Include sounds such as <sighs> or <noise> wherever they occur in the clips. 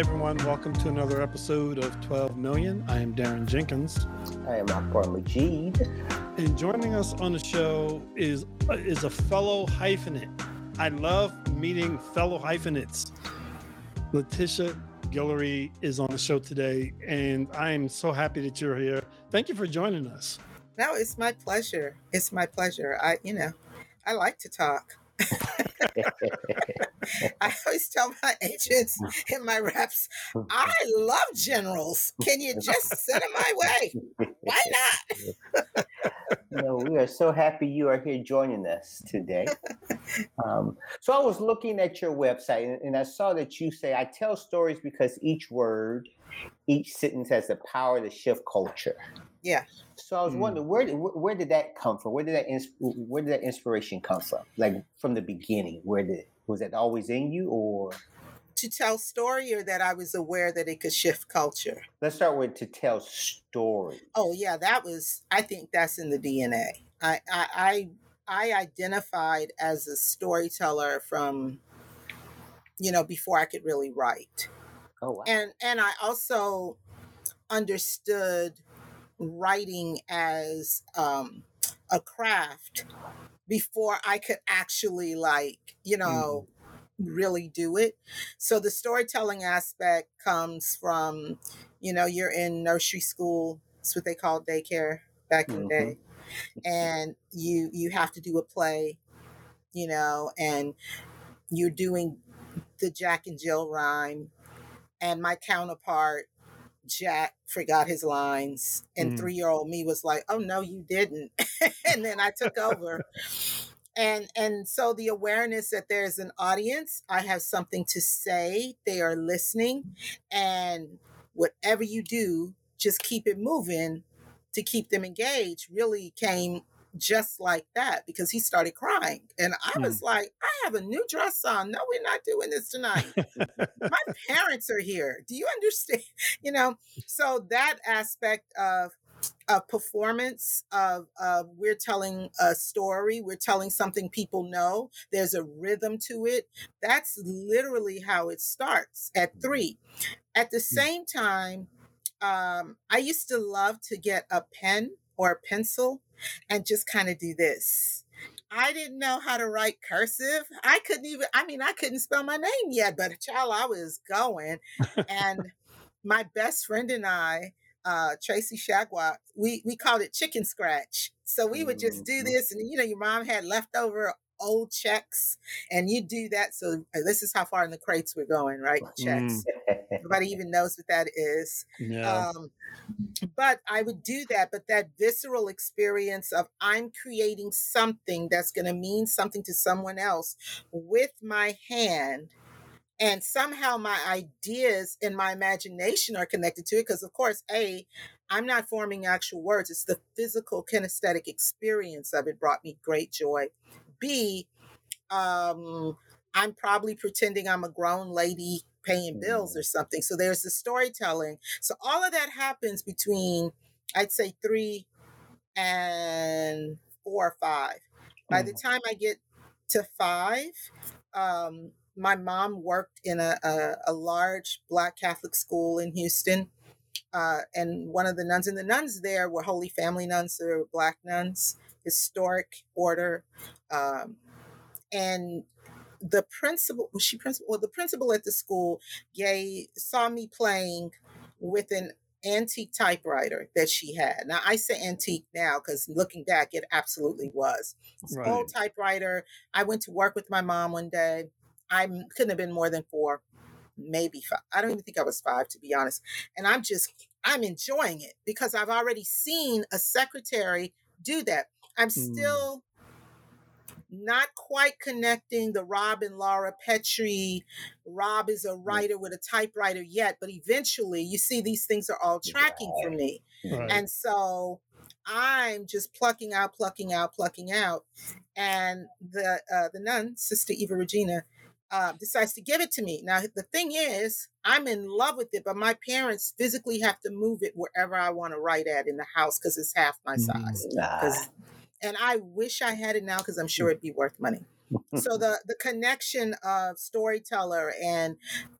Hey everyone, welcome to another episode of 12 Million. I am Darren Jenkins. I am Akbar Majid. And joining us on the show is is a fellow hyphenate. I love meeting fellow hyphenates. Letitia Guillory is on the show today, and I am so happy that you're here. Thank you for joining us. No, it's my pleasure. It's my pleasure. I, you know, I like to talk. <laughs> <laughs> I always tell my agents and my reps, I love generals. Can you just send them my way? Why not? <laughs> no, we are so happy you are here joining us today. Um, so I was looking at your website and, and I saw that you say, I tell stories because each word, each sentence has the power to shift culture. Yeah. So I was mm. wondering where did, where did that come from? Where did that where did that inspiration come from? Like from the beginning, where did was that always in you, or to tell story, or that I was aware that it could shift culture? Let's start with to tell story. Oh yeah, that was. I think that's in the DNA. I I I, I identified as a storyteller from you know before I could really write. Oh wow. And and I also understood writing as um, a craft before I could actually like, you know, mm-hmm. really do it. So the storytelling aspect comes from, you know, you're in nursery school. It's what they called daycare back in mm-hmm. the day. And you you have to do a play, you know, and you're doing the Jack and Jill rhyme. And my counterpart Jack forgot his lines, and mm. three year old me was like, "Oh no, you didn't," <laughs> and then I took over. and and so the awareness that there's an audience, I have something to say, they are listening, and whatever you do, just keep it moving to keep them engaged. Really came just like that because he started crying. And I mm. was like, I have a new dress on. No, we're not doing this tonight. <laughs> My parents are here. Do you understand? <laughs> You know, so that aspect of a performance of, of we're telling a story we're telling something people know there's a rhythm to it that's literally how it starts at three at the same time um, i used to love to get a pen or a pencil and just kind of do this. I didn't know how to write cursive. I couldn't even, I mean, I couldn't spell my name yet, but child, I was going. and <laughs> my best friend and I, uh, Tracy Shagwa, we, we called it chicken scratch. So we would just do mm-hmm. this, and you know, your mom had leftover old checks and you do that. So uh, this is how far in the crates we're going, right? Checks. Mm. Nobody even knows what that is. Yeah. Um, but I would do that. But that visceral experience of I'm creating something that's going to mean something to someone else with my hand and somehow my ideas and my imagination are connected to it because of course a i'm not forming actual words it's the physical kinesthetic experience of it brought me great joy B, um, I'm probably pretending I'm a grown lady paying bills or something. So there's the storytelling. So all of that happens between, I'd say, three and four or five. By the mm. time I get to five, um, my mom worked in a, a, a, large Black Catholic school in Houston. Uh, and one of the nuns, and the nuns there were Holy Family nuns, they were Black nuns historic order. Um, and the principal, was she principal? Well, the principal at the school gay saw me playing with an antique typewriter that she had. Now I say antique now because looking back, it absolutely was. Right. Old typewriter. I went to work with my mom one day. I couldn't have been more than four, maybe five. I don't even think I was five to be honest. And I'm just I'm enjoying it because I've already seen a secretary do that. I'm mm. still not quite connecting the Rob and Laura Petrie. Rob is a writer with a typewriter yet, but eventually you see these things are all tracking for me. Right. And so I'm just plucking out, plucking out, plucking out. And the uh, the nun, Sister Eva Regina, uh, decides to give it to me. Now, the thing is, I'm in love with it, but my parents physically have to move it wherever I want to write at in the house because it's half my size. Mm, and I wish I had it now because I'm sure it'd be worth money. <laughs> so the the connection of storyteller and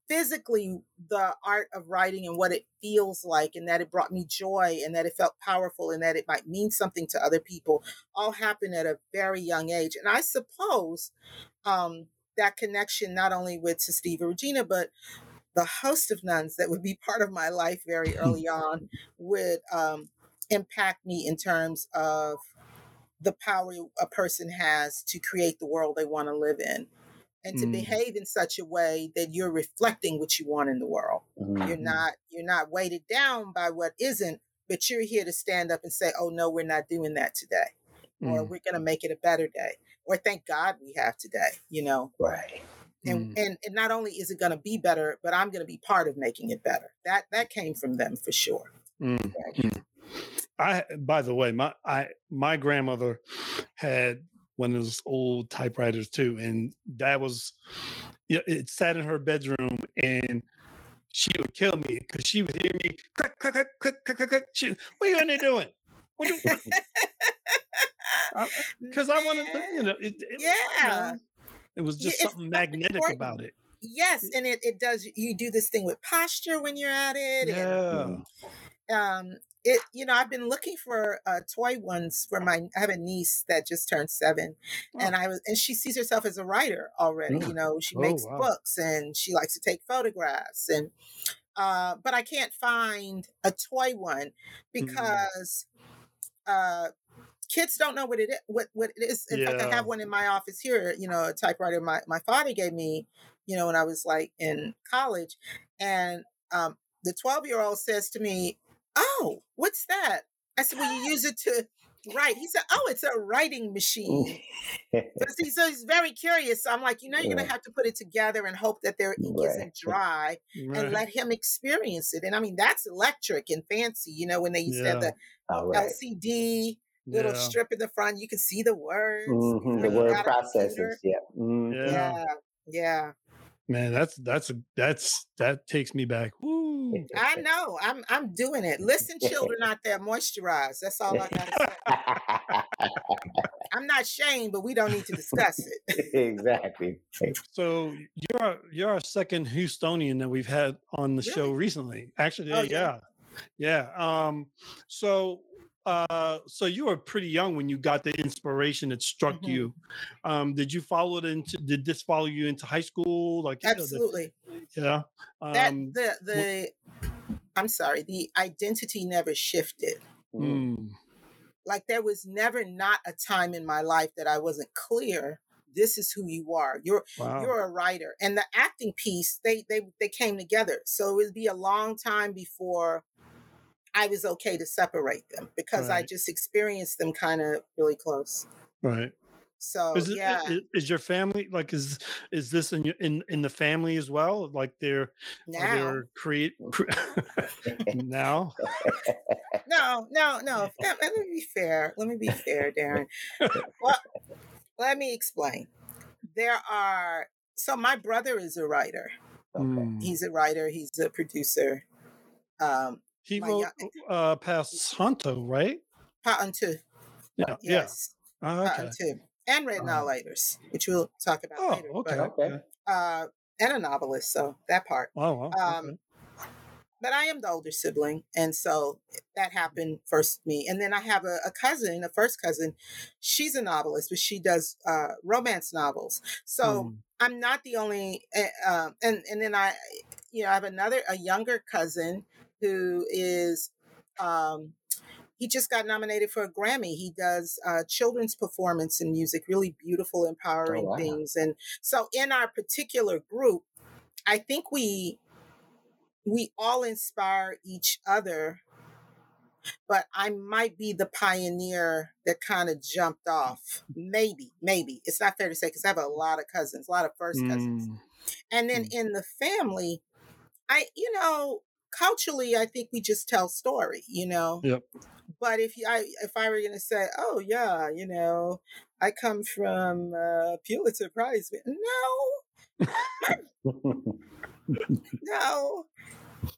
physically the art of writing and what it feels like and that it brought me joy and that it felt powerful and that it might mean something to other people all happened at a very young age and i suppose um, that connection not only with Sister Eva Regina but the host of nuns that would be <laughs> part of my life very <laughs> early on would um, impact me in terms of the power a person has to create the world they want to live in and to mm. behave in such a way that you're reflecting what you want in the world. Mm-hmm. You're not you're not weighted down by what isn't, but you're here to stand up and say, "Oh no, we're not doing that today." Mm. Or we're going to make it a better day. Or thank God we have today, you know. Right. And, mm. and and not only is it going to be better, but I'm going to be part of making it better. That that came from them for sure. Mm. I by the way, my I my grandmother had one of those old typewriters too, and that was it sat in her bedroom and she would kill me because she would hear me click click click click click click. click. She, what are you in there doing? Because <laughs> I wanted to, you know, it, it, yeah, it was just something magnetic important. about it. Yes, and it, it does. You do this thing with posture when you're at it. Yeah. And, um, it you know i've been looking for uh, toy ones for my i have a niece that just turned seven oh. and i was and she sees herself as a writer already mm. you know she oh, makes wow. books and she likes to take photographs and uh, but i can't find a toy one mm. because mm. uh, kids don't know what it is what, what it is in yeah. fact i have one in my office here you know a typewriter my, my father gave me you know when i was like in college and um, the 12 year old says to me oh, what's that? I said, well, you use it to write. He said, oh, it's a writing machine. so, <laughs> see, so he's very curious. So I'm like, you know, you're going to have to put it together and hope that their ink right. isn't dry right. and let him experience it. And I mean, that's electric and fancy, you know, when they used yeah. to have the right. LCD little yeah. strip in the front, you can see the words. Mm-hmm. The word processes. Yeah. Mm-hmm. yeah. Yeah. Yeah. Man, that's that's a that's that takes me back. Woo. I know. I'm I'm doing it. Listen, children <laughs> out there, moisturize. That's all I gotta say. I'm not shamed, but we don't need to discuss it. <laughs> exactly. So you're you're our second Houstonian that we've had on the really? show recently. Actually, oh, yeah. yeah. Yeah. Um, so uh, so you were pretty young when you got the inspiration that struck mm-hmm. you. Um, did you follow it into? Did this follow you into high school? Like absolutely. You know, the, yeah. Um, that the the. I'm sorry. The identity never shifted. Mm. Like there was never not a time in my life that I wasn't clear. This is who you are. You're wow. you're a writer, and the acting piece they they they came together. So it would be a long time before I was okay to separate them because right. I just experienced them kind of really close. Right. So is it, yeah, is, your family like is is this in your, in in the family as well? Like they're now they're create <laughs> now. no, no, no. <laughs> Let, let me be fair. Let me be fair, Darren. <laughs> well, let me explain. There are so my brother is a writer. Mm. He's a writer. He's a producer. Um, he wrote uh, past Hanto, right? Paantu. Yeah. Yes. Yeah. Oh, okay. And Red uh, which we'll talk about oh, later. Okay. But, okay. Uh, and a novelist, so that part. Oh, wow. Um, okay. But I am the older sibling, and so that happened first me. And then I have a, a cousin, a first cousin. She's a novelist, but she does uh, romance novels. So mm. I'm not the only. Uh, and and then I, you know, I have another, a younger cousin who is um, he just got nominated for a Grammy. He does uh, children's performance and music, really beautiful, oh, empowering oh, wow. things. And so, in our particular group, I think we we all inspire each other. But I might be the pioneer that kind of jumped off. Maybe, maybe it's not fair to say because I have a lot of cousins, a lot of first cousins, mm. and then mm. in the family, I you know culturally, I think we just tell story, you know. Yep. But if I, if I were going to say, oh yeah, you know, I come from uh, Pulitzer Prize, no, no,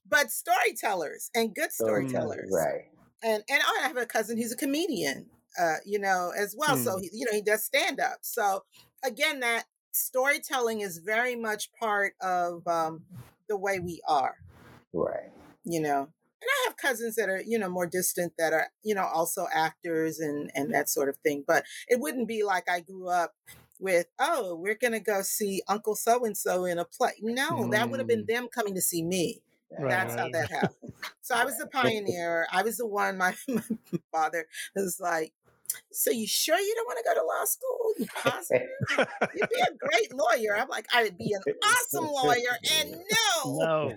but storytellers and good storytellers, right? And and I have a cousin who's a comedian, uh, you know, as well. Hmm. So he, you know, he does stand up. So again, that storytelling is very much part of um, the way we are. Right. You know, and I have cousins that are, you know, more distant that are, you know, also actors and and that sort of thing. But it wouldn't be like I grew up with, oh, we're gonna go see Uncle So and So in a play. No, that would have been Mm. them coming to see me. That's how that happened. So I was the pioneer. I was the one. My, <laughs> my father was like, "So you sure you don't want to go to law school? You positive? <laughs> You'd be a great lawyer." I'm like, "I would be an <laughs> awesome lawyer." And no, No.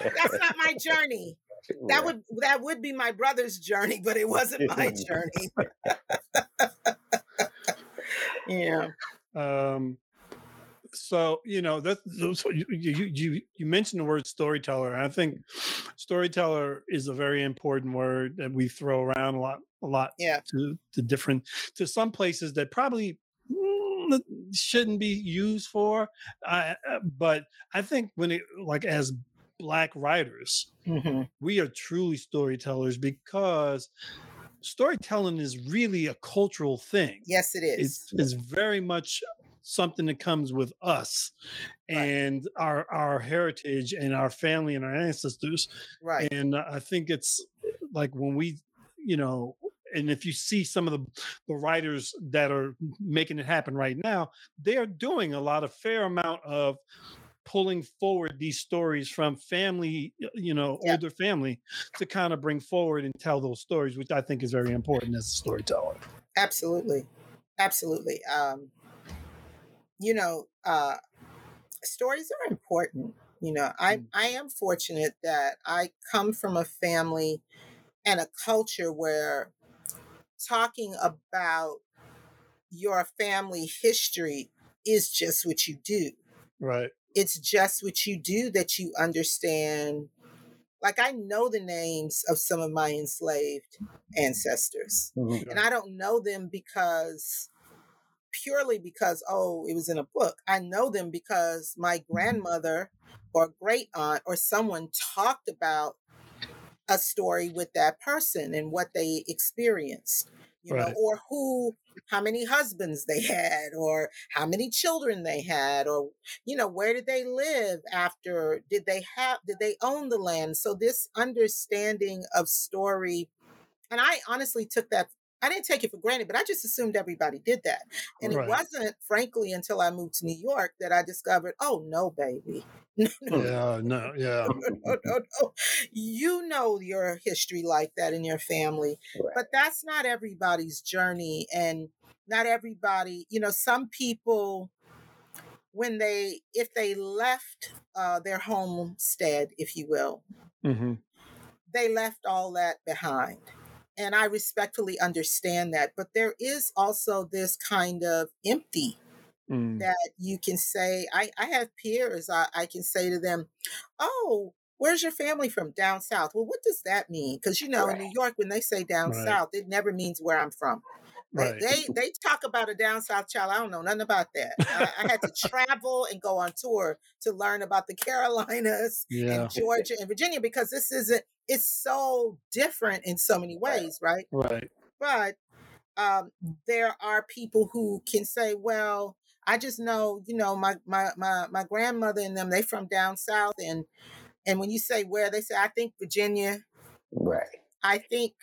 that's not my journey. That would that would be my brother's journey, but it wasn't my <laughs> journey. yeah. Um, so you know that you, you you mentioned the word storyteller. I think storyteller is a very important word that we throw around a lot, a lot Yeah. to to different to some places that probably mm, shouldn't be used for. I, uh, but I think when it like as black writers, hmm we are truly storytellers because storytelling is really a cultural thing Yes, it is. it's it's very much something that comes with us Right. and our our heritage and our family and our ancestors right. and i think it's like when we you know and if you see some of the the writers that are making it happen right now they are doing a lot of fair amount of pulling forward these stories from family you know Yeah. older family to kind of bring forward and tell those stories which i think is very important as a storyteller Absolutely. Absolutely. Um, you know, uh, stories are important. You know, I, Mm. I am fortunate that I come from a family and a culture where talking about your family history is just what you do. right It's just what you do that you understand. Like, I know the names of some of my enslaved ancestors Mhm. and I don't know them because purely because oh it was in a book. I know them because my mm-hmm. grandmother or great aunt or someone talked about a story with that person and what they experienced. You know, or who how many husbands they had or how many children they had or you know where did they live after did they have did they own the land so this understanding of story and I honestly took that. I didn't take it for granted, but I just assumed everybody did that. And Right. it wasn't, frankly, until I moved to New York that I discovered, oh no, baby, <laughs> no, no, Yeah, no, yeah, no, no, no, no. You know your history like that in your family, Right. but that's not everybody's journey, and not everybody. You know, some people when they if they left uh, their homestead, if you will, hmm they left all that behind. And I respectfully understand that. But there is also this kind of empty mm, that you can say. I, I have peers, I, I can say to them, Oh, where's your family from? Down south. Well, what does that mean? Because, you know, in New York, when they say down Right. south, it never means where I'm from. They, they they talk about a down south child. I don't know nothing about that. I, I had to travel and go on tour to learn about the Carolinas yeah, and Georgia and Virginia because this isn't it's so different in so many ways, right? right, But um, there are people who can say, well, I just know, you know, my my my my grandmother and them, they from down south and and when you say where, they say, I think Virginia, Right. I think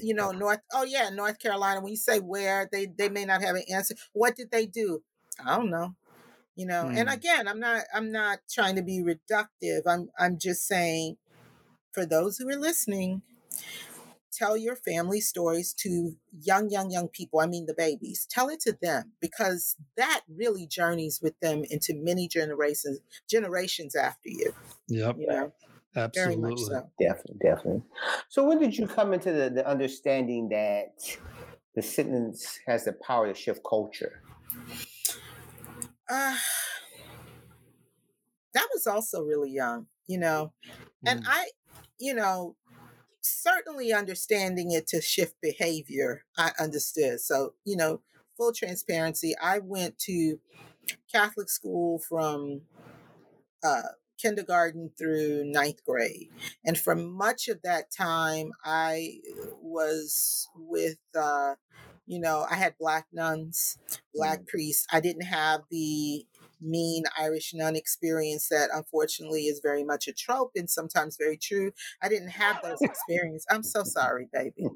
you know, <laughs> North oh yeah, North Carolina. When you say where, they they may not have an answer. What did they do? I don't know. You know, and Mm. again, I'm not I'm not trying to be reductive. I'm I'm just saying for those who are listening, tell your family stories to young, young, young people. I mean, the babies. Tell it to them because that really journeys with them into many generations, generations after you. yep, You know, absolutely. so. Definitely, definitely. So when did you come into the, the understanding that the sentence has the power to shift culture? Uh, that was also really young, you know, and Mm, I, you know, certainly understanding it to shift behavior, I understood. So, you know, full transparency, I went to Catholic school from uh, kindergarten through ninth grade. And for much of that time, I was with, uh, you know, I had black nuns, black priests. I didn't have the mean Irish nun experience that unfortunately is very much a trope and sometimes very true. I didn't have those experiences. I'm so sorry, baby.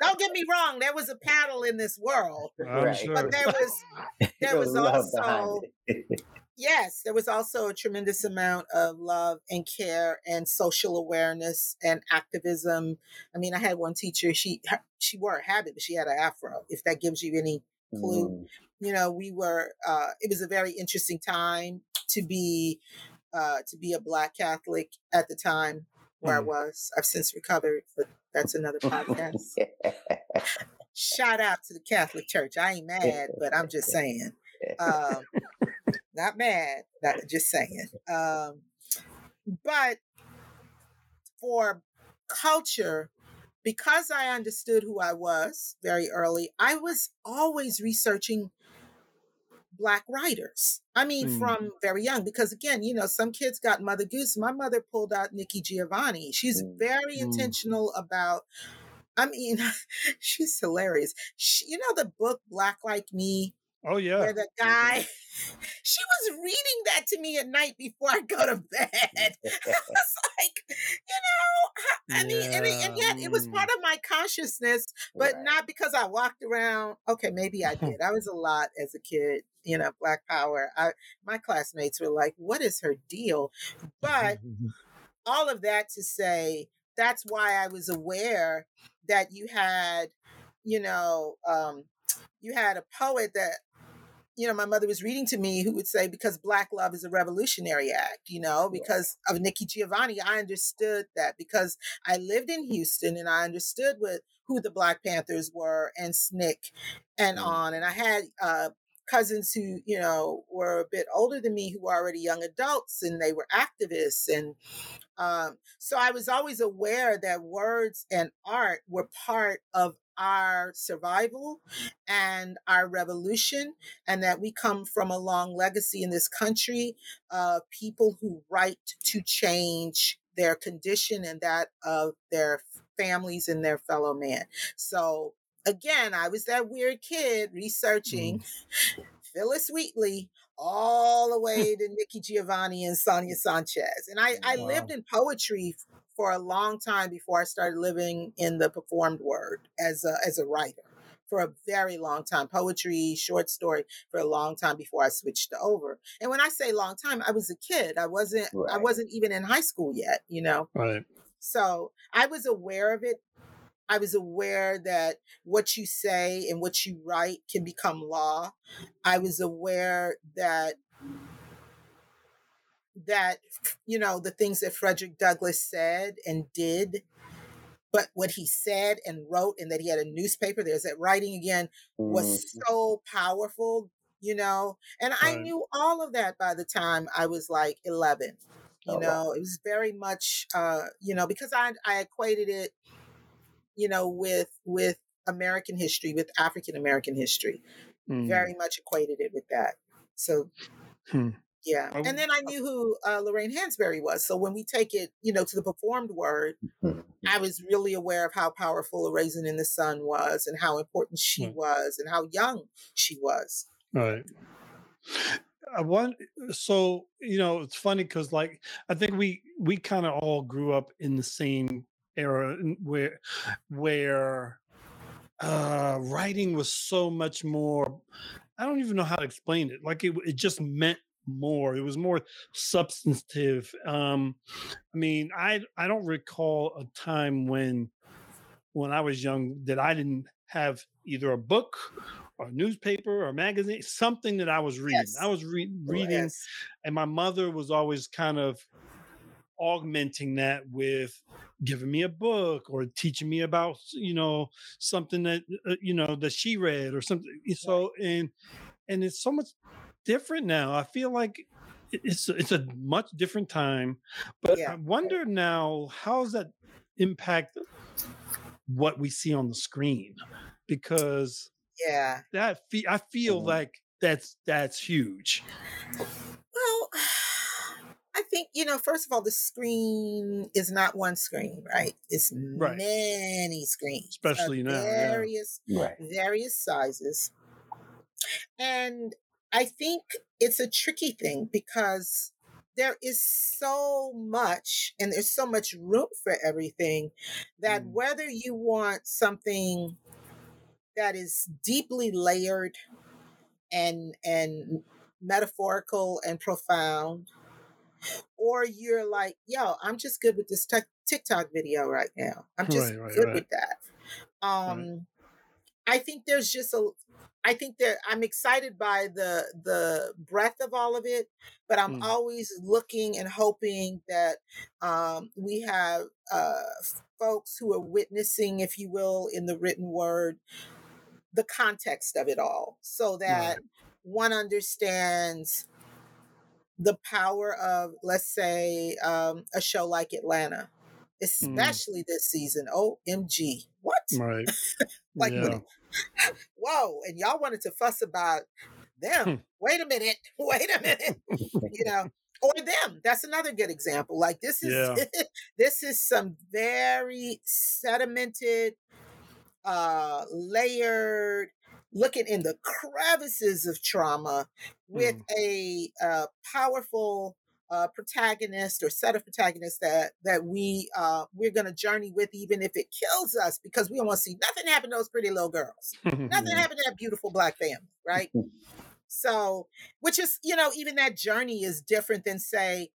Don't get me wrong, there was a paddle in this world. Sure. But there was <laughs> there was also <laughs> yes, there was also a tremendous amount of love and care and social awareness and activism. I mean, I had one teacher, she she wore a habit, but she had an afro, if that gives you any clue. Mm. You know, we were uh it was a very interesting time to be uh to be a black Catholic at the time where mm. I was. I've since recovered, but that's another podcast. <laughs> Shout out to the Catholic Church. I ain't mad, but I'm just <laughs> saying. Um, not mad, not just saying. Um, but for culture, because I understood who I was very early, I was always researching black writers. I mean, mm. from very young, because again, you know, some kids got Mother Goose. My mother pulled out Nikki Giovanni. She's mm. very mm. intentional about. I mean, <laughs> she's hilarious. She, you know, the book Black Like Me Oh yeah. Where the guy <laughs> she was reading that to me at night before I go to bed. <laughs> I <laughs> was like, you know, I mean, yeah. and, and, yet it was part of my consciousness, but right. not because I walked around. Okay, maybe I did. I was a lot as a kid, you know, Black Power. I my classmates were like, "What is her deal?" But all of that to say, that's why I was aware that you had, you know, um, you had a poet that you know, my mother was reading to me who would say, because Black love is a revolutionary act, you know, because of Nikki Giovanni, I understood that because I lived in Houston and I understood what who the Black Panthers were and SNCC and mm. on. And I had uh, cousins who, you know, were a bit older than me who were already young adults and they were activists. And um, so I was always aware that words and art were part of our survival and our revolution, and that we come from a long legacy in this country of people who write to change their condition and that of their families and their fellow man. So again, I was that weird kid researching mm. Phillis Wheatley all the way <laughs> to Nikki Giovanni and Sonia Sanchez. And I, I lived in poetry for a long time before I started living in the performed word as a, as a writer for a very long time. Poetry short story for a long time before i switched over. And when i say long time i was a kid. I wasn't right. i wasn't even in high school yet you know? Right. So i was aware of it. I was aware that what you say and what you write can become law. I was aware that that you know the things that Frederick Douglass said and did, but what he said and wrote, and that he had a newspaper. There's that writing again was mm-hmm. so powerful, you know. And right. I knew all of that by the time I was like 11. You oh, know, wow. it was very much, uh, you know, because I I equated it, you know, with with American history, with African American history, mm. very much equated it with that. So. Hmm. Yeah. and then I knew who uh, Lorraine Hansberry was. So when we take it, you know, to the performed word, mm-hmm. I was really aware of how powerful A Raisin in the Sun was and how important she right. was and how young she was. Right. I want so you know it's funny because like I think we we kind of all grew up in the same era where where uh writing was so much more I don't even know how to explain it like it it just meant more. It was more substantive. Um, I mean, I I don't recall a time when when I was young that I didn't have either a book or a newspaper or a magazine, something that I was reading. Yes. I was re- oh, reading, yes. and my mother was always kind of augmenting that with giving me a book or teaching me about you know something that uh, you know that she read or something so and and it's so much different now. I feel like it's it's a much different time, but yeah. I wonder now how does that impact what we see on the screen? Because yeah, that fe- I feel mm-hmm. like that's that's huge. Well, I think you know. First of all, the screen is not one screen, right? It's right. many screens, especially now, various yeah. various sizes. And I think it's a tricky thing because there is so much and there's so much room for everything that Mm. whether you want something that is deeply layered and and metaphorical and profound or you're like yo i'm just good with this tic- tiktok video right now i'm just Right, right, good right. with that um i think there's just a i think that i'm excited by the the breadth of all of it but i'm Mm. always looking and hoping that um we have uh folks who are witnessing if you will in the written word the context of it all so that one understands the power of let's say um, a show like atlanta especially this season omg what Right. <laughs> like yeah. Whoa and y'all wanted to fuss about them Hmm. wait a minute <laughs> wait a minute you know or them that's another good example like this is Yeah. <laughs> this is some very sedimented uh layered looking in the crevices of trauma with Mm. a uh, powerful uh, protagonist or set of protagonists that that we uh, we're going to journey with even if it kills us because we don't want to see nothing happen to those pretty little girls nothing <laughs> happened to that beautiful black family right <laughs> so which is you know even that journey is different than say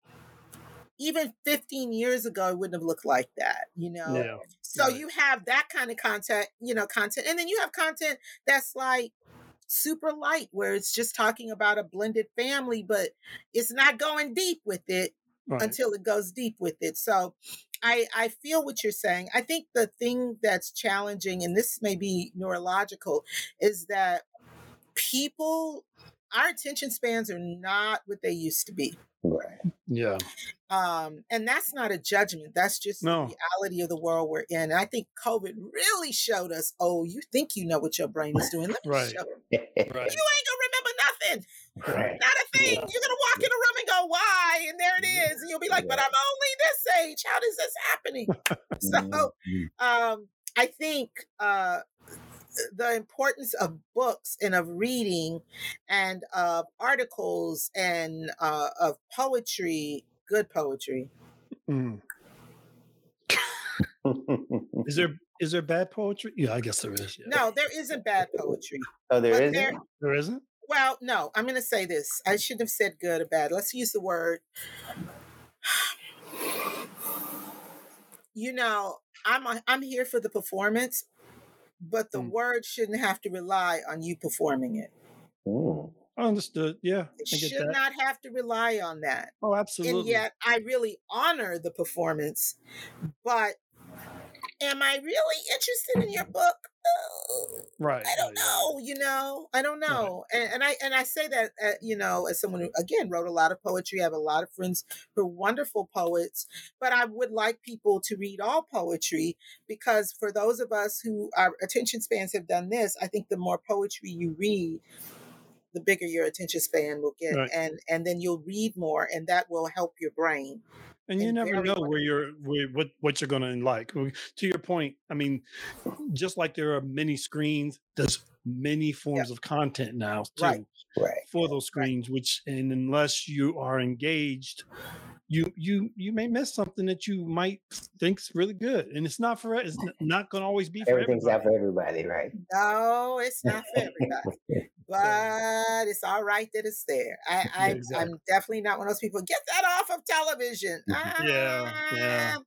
even 15 years ago it wouldn't have looked like that you know yeah. so right. you have that kind of content you know content and then you have content that's like super light where it's just talking about a blended family but it's not going deep with it Right. until it goes deep with it. So I I feel what you're saying. I think the thing that's challenging, and this may be neurological, is that people our attention spans are not what they used to be. Right. yeah. Um, and that's not a judgment. That's just No. the reality of the world we're in. And I think COVID really showed us, oh, you think you know what your brain is doing. Let me Right. show you. <laughs> Right. You ain't gonna remember nothing. right. Not a thing. You're gonna walk in a room and go, why? And there it is. And you'll be like, but I'm only this age. How is this happening? <laughs> So Mhm. um, I think uh, the importance of books and of reading and of articles and uh, of poetry, good poetry. Mm. Is there is there bad poetry? Yeah, I guess there is. Yeah. No, there isn't bad poetry. oh, there But isn't? there, There isn't? well, no, I'm going to say this. I shouldn't have said good or bad. Let's use the word. <sighs> You know, I'm a, I'm here for the performance, but the Mm. word shouldn't have to rely on you performing it. I understood. Yeah. It I get should that. not have to rely on that. Oh, absolutely. And yet, I really honor the performance. But am I really interested in your book? Uh, right. I don't right, right. know. You know, I don't know. And, and I and I say that uh, you know as someone who again wrote a lot of poetry. I have a lot of friends who are wonderful poets. But I would like people to read all poetry because for those of us who our attention spans have done this, I think the more poetry you read, the bigger your attention span will get, Right. and and then you'll read more, and that will help your brain. And you never know where you're where, what what you're going to like to your point i mean just like there are many screens there's many forms of content now too Right. Right. for those screens which and unless you are engaged you you you may miss something that you might think's really good and it's not for it's not going to always be for Everything's everybody. not for everybody, right? No, it's <laughs> not for everybody. but it's all right that it's there. I, I Exactly. I'm definitely not one of those people. Get that off of television. <laughs> Yeah, yeah. Ah,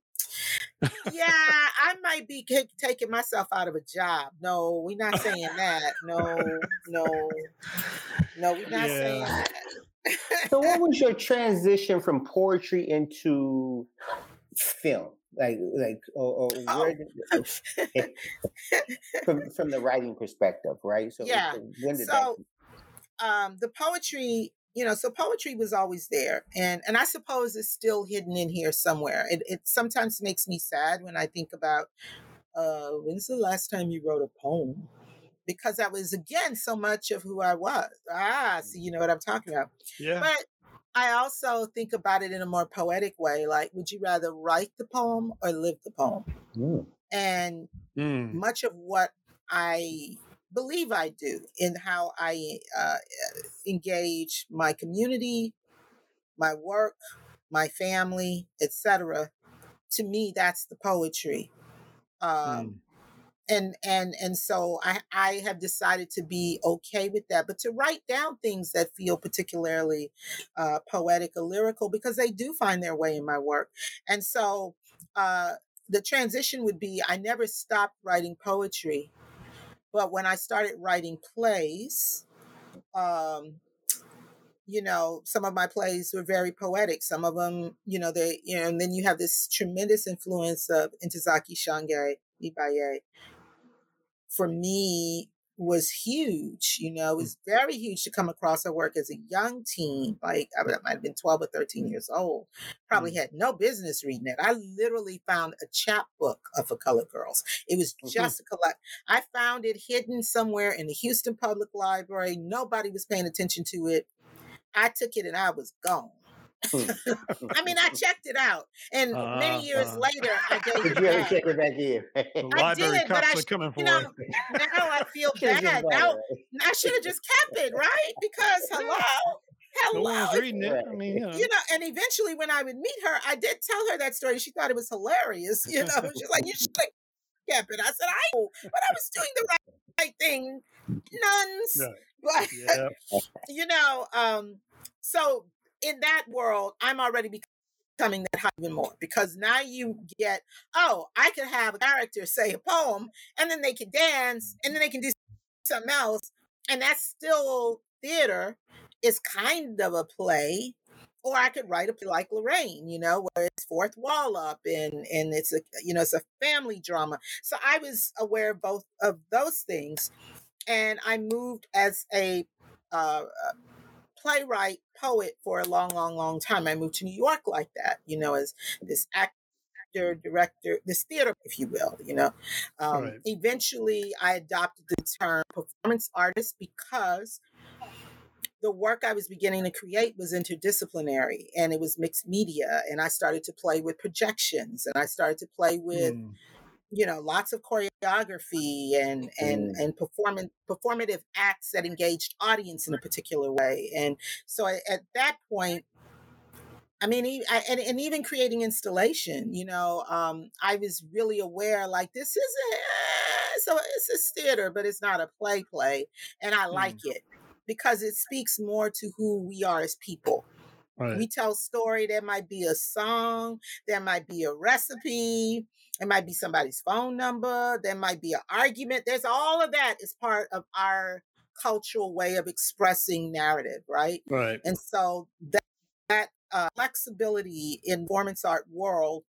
Yeah, I might be ca- taking myself out of a job. No, we're not saying that. No, no, no, we're not saying that. so what was your <laughs> transition from poetry into film? Like like or, or Oh. where did, from from the writing perspective, right? So Yeah. so when did So, um, the poetry, you know, so poetry was always there, and and I suppose it's still hidden in here somewhere. It it sometimes makes me sad when I think about uh, when's the last time you wrote a poem? Because that was again so much of who I was. Ah, so you know what I'm talking about. yeah But I also think about it in a more poetic way. Like, would you rather write the poem or live the poem? Mm. And Mm, much of what I believe I do in how I uh, engage my community, my work, my family, etc. To me, that's the poetry. Um, mm. And and and so I I have decided to be okay with that, but to write down things that feel particularly uh, poetic or lyrical because they do find their way in my work. And so uh, the transition would be I never stopped writing poetry but when I started writing plays, um, you know, some of my plays were very poetic. Some of them, you know, they, you know, and then you have this tremendous influence of Ntozake Shange Ibaye. For me, was huge. You know, it mm. was very huge to come across her work as a young teen. Like I might have been 12 or 13 years old. Probably mm. had no business reading it. I literally found a chapbook of A Colored Girls. It was mm-hmm. just mm-hmm. a collect. I found it hidden somewhere in the Houston Public Library. Nobody was paying attention to it. I took it and I was gone. Hmm. <laughs> I mean, I checked it out, and uh, many years uh, later, I <laughs> gave did it you ever check it back in? the library did, cops are coming for you know, Now I feel <laughs> bad. Now I should have just kept it, right? Because hello. Hello. No reading it. I mean, you know. you know. and eventually when I would meet her, I did tell her that story. She thought it was hilarious. You know, she's like, "You should have kept it." I said, "I know, but I was doing the right, right thing, nuns." Yeah. But yeah. you know, um, so in that world, I'm already becoming that even more because now you get, oh, I could have a character say a poem and then they can dance and then they can do something else. And that's still theater. It's kind of a play. Or I could write a play like Lorraine, you know, where it's fourth wall up and and it's a you know it's a family drama. So I was aware of both of those things, and I moved as a uh, playwright, poet for a long, long, long time. I moved to New York like that, you know, as this actor, director, this theater, if you will, you know. Um, right. Eventually, I adopted the term performance artist because the work I was beginning to create was interdisciplinary and it was mixed media. And I started to play with projections and I started to play with. Mm you know lots of choreography and and mm. and performance performative acts that engaged audience in a particular way and so at that point I mean, and, and even creating installation, you know, um, I was really aware like this is a, so it's a theater, but it's not a play play. And I like mm. it because it speaks more to who we are as people. Right. We tell story. There might be a song. There might be a recipe. It might be somebody's phone number. There might be an argument. There's all of that is part of our cultural way of expressing narrative, right? Right. And so that, that uh, flexibility in performance art world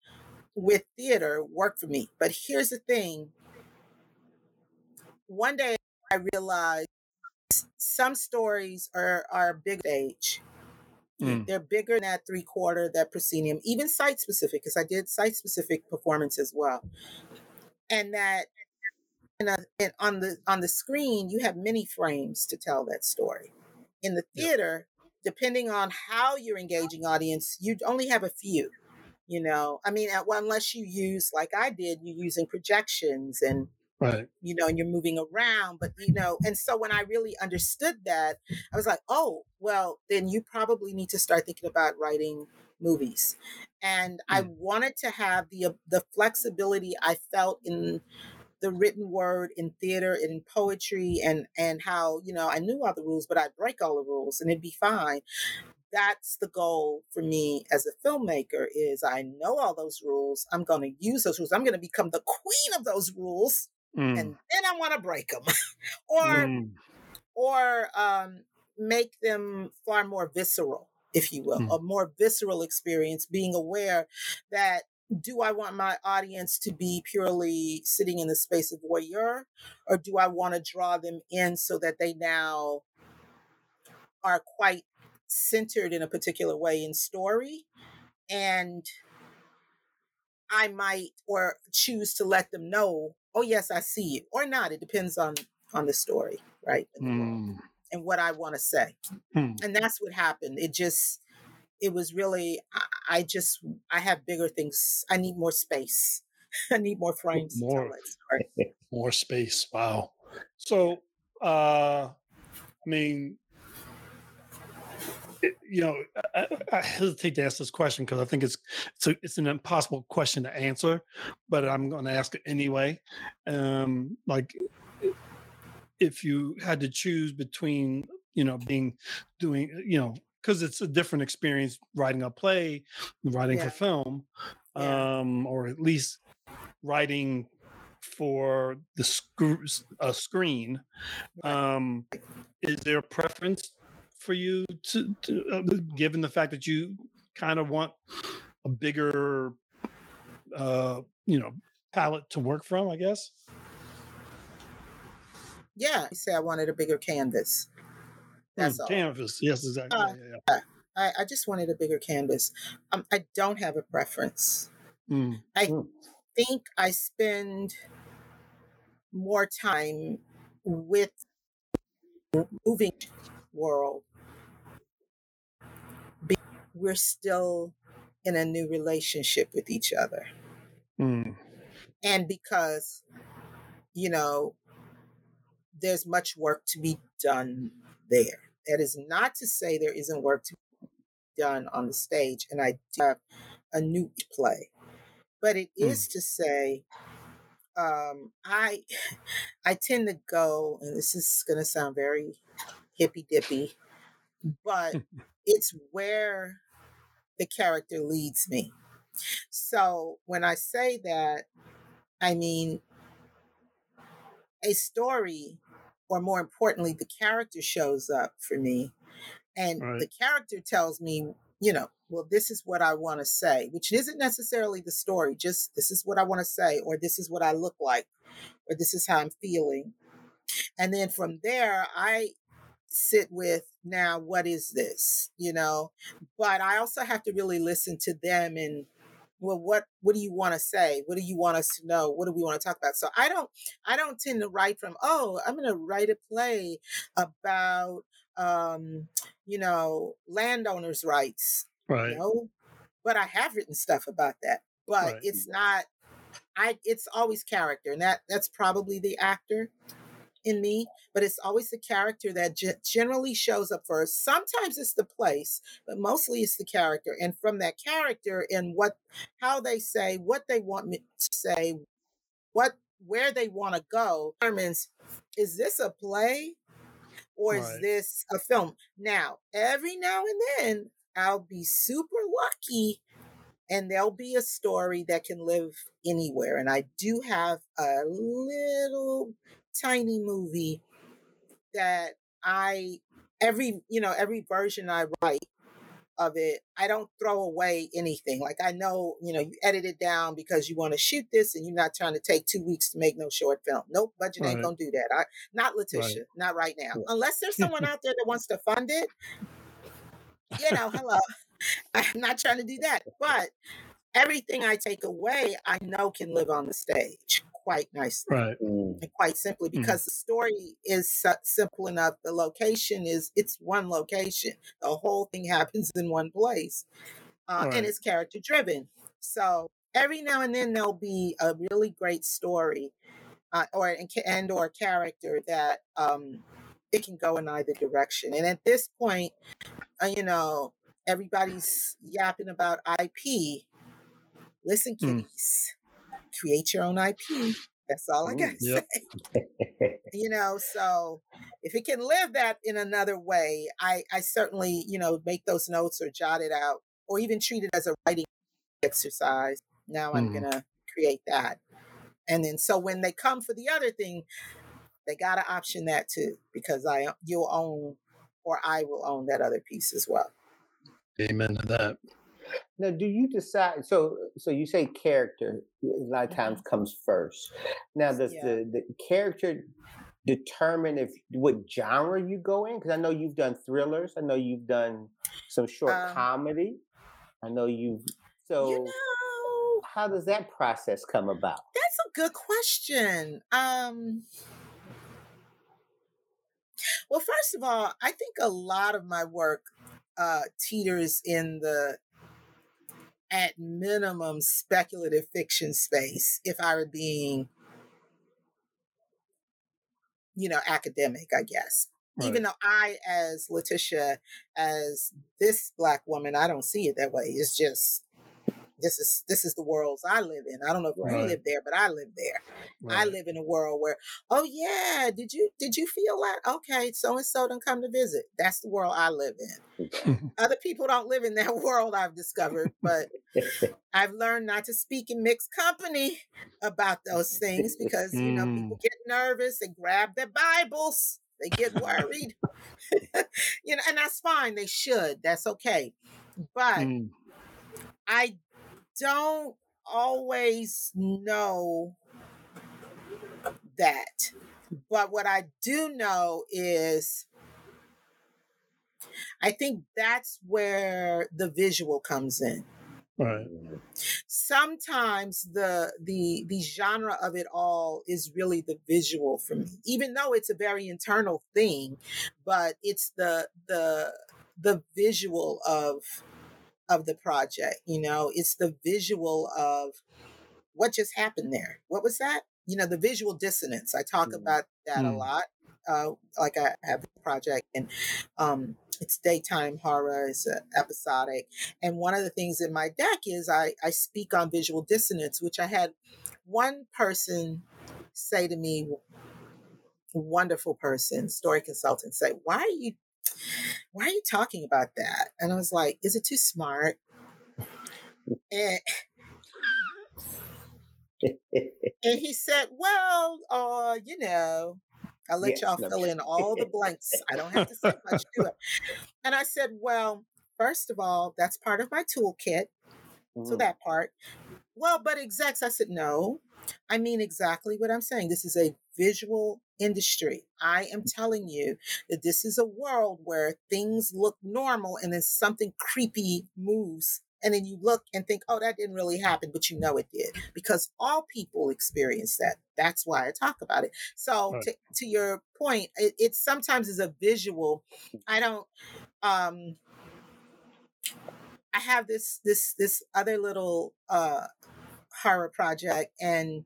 with theater worked for me. But here's the thing. One day I realized some stories are are big age Mm. They're bigger than that three quarter, that proscenium, even site specific, because I did site specific performance as well. And that and, uh, and on the on the screen, you have many frames to tell that story. In the theater, depending on how you're engaging audience, you only have a few. You know, I mean, well, unless you use like I did, you're using projections and right. you know and you're moving around but you know and so when i really understood that i was like oh well then you probably need to start thinking about writing movies. And mm. i wanted to have the uh, the flexibility i felt in the written word in theater and in poetry and and how you know i knew all the rules but i'd break all the rules and it'd be fine. That's the goal for me as a filmmaker is i know all those rules i'm going to use those rules i'm going to become the queen of those rules mm. and then I want to break them, <laughs> or mm. or um, make them far more visceral, if you will, mm. a more visceral experience. Being aware that do I want my audience to be purely sitting in the space of voyeur, or do I want to draw them in so that they now are quite centered in a particular way in story and I might or choose to let them know oh yes, I see it, or not. It depends on on the story, right? Mm. And what I want to say, mm. and that's what happened. It just, it was really, I, I, just, I have bigger things. I need more space. <laughs> I need more frames. More, <laughs> more space. Wow. So uh, I mean, you know, I, I hesitate to ask this question because I think it's it's, a, it's an impossible question to answer, but I'm going to ask it anyway. Um, like, if you had to choose between, you know, being doing, you know, because it's a different experience writing a play, writing Yeah. for film, Yeah. um, or at least writing for the sc- a screen. Um, is there a preference for you to, to uh, given the fact that you kind of want a bigger, uh, you know, palette to work from? I guess. Yeah, I say I wanted a bigger canvas. That's Mm, canvas. Yes, exactly. Uh, yeah, yeah, yeah. I, I just wanted a bigger canvas. Um, I don't have a preference. Mm, I Mm. think I spend more time with moving world. We're still in a new relationship with each other. mm, And because, you know, there's much work to be done there. That is not to say there isn't work to be done on the stage. And I do have a new play. But it Mm. is to say, um, I <sighs> I tend to go, and this is gonna sound very hippy dippy, but <laughs> it's where the character leads me. So when I say that, I mean a story, or more importantly, the character shows up for me, and the character tells me, you know, well, this is what I want to say, which isn't necessarily the story, just this is what I want to say, or this is what I look like, or this is how I'm feeling. And then from there, I sit with now, what is this, you know? But I also have to really listen to them and well what what do you want to say what do you want us to know what do we want to talk about so i don't i don't tend to write from oh i'm going to write a play about um you know landowners rights Right. no but i have written stuff about that but Right. it's not i it's always character and that that's probably the actor in me but it's always the character that ge- generally shows up first sometimes it's the place but mostly it's the character and from that character and what how they say what they want me to say what where they want to go determines is this a play or is this a film? Now every now and then i'll be super lucky and there'll be a story that can live anywhere and i do have a little tiny movie that i every you know every version i write of it i don't throw away anything. Like i know you know you edit it down because you want to shoot this and you're not trying to take two weeks to make no short film. Nope budget ain't gonna do that. I not Right. letitia not right now. Yeah. unless there's someone <laughs> out there that wants to fund it you know hello. <laughs> I'm not trying to do that but everything i take away i know can live on the stage quite nicely Right. Mm. and quite simply Mm. because the story is so- simple enough the location is it's one location the whole thing <laughs> happens in one place uh, and it's character driven so every now and then there'll be a really great story uh, or and, and or character that um it can go in either direction and at this point uh, you know everybody's yapping about ip listen Mm. kiddies create your own ip that's all i Ooh. gotta <laughs> Yep. say you know so if it can live that in another way i i certainly you know make those notes or jot it out or even treat it as a writing exercise now i'm Mm. gonna create that and then so when they come for the other thing they gotta option that too because i you'll own or i will own that other piece as well Amen to that. Now, do you decide? So, so you say character a lot of Mhm. times comes first. Now, does Yeah. the the character determine if what genre you go in? Because I know you've done thrillers. I know you've done some short Um, comedy. I know you've. so. you know how does that process come about? That's a good question. Um, well, first of all, I think a lot of my work uh, teeters in the at minimum speculative fiction space. If I were being you know, academic, I guess. Right. Even though I, as Letitia, as this black woman, I don't see it that way. It's just this is this is the worlds I live in. I don't know if right. you live there, but I live there. Right. I live in a world where, oh yeah, did you did you feel that? Okay, so and so done come to visit. That's the world I live in. <laughs> Other people don't live in that <laughs> world. I've discovered, but <laughs> I've learned not to speak in mixed company about those things because you know people mm. get nervous and grab their Bibles. They get worried. you know, and that's fine. They should. That's okay. But mm. I don't always know that. But what I do know is I think that's where the visual comes in. Right. Sometimes the the the genre of it all is really the visual for me, even though it's a very internal thing, but it's the the the visual of of the project. You know, it's the visual of what just happened there. What was that? You know, the visual dissonance. I talk mm. about that mm. a lot. Uh, like I have a project and um, it's daytime horror, it's uh, episodic. And one of the things in my deck is I, I speak on visual dissonance, which I had one person say to me, wonderful person, story consultant, say, Why are you why are you talking about that? And I was like, is it too smart? And, and he said, well, uh, you know, I'll let yes, y'all no. fill in all the blanks. I don't have to say much to it. And I said, well, first of all, that's part of my toolkit. Mm. So that part. Well, but execs, I said, no, I mean exactly what I'm saying. This is a visual industry. I am telling you that this is a world where things look normal and then something creepy moves. And then you look and think, oh, that didn't really happen, but you know it did because all people experience that. That's why I talk about it. So, right. to, to, your point, it, it sometimes is a visual. I don't, um, I have this this this other little uh horror project and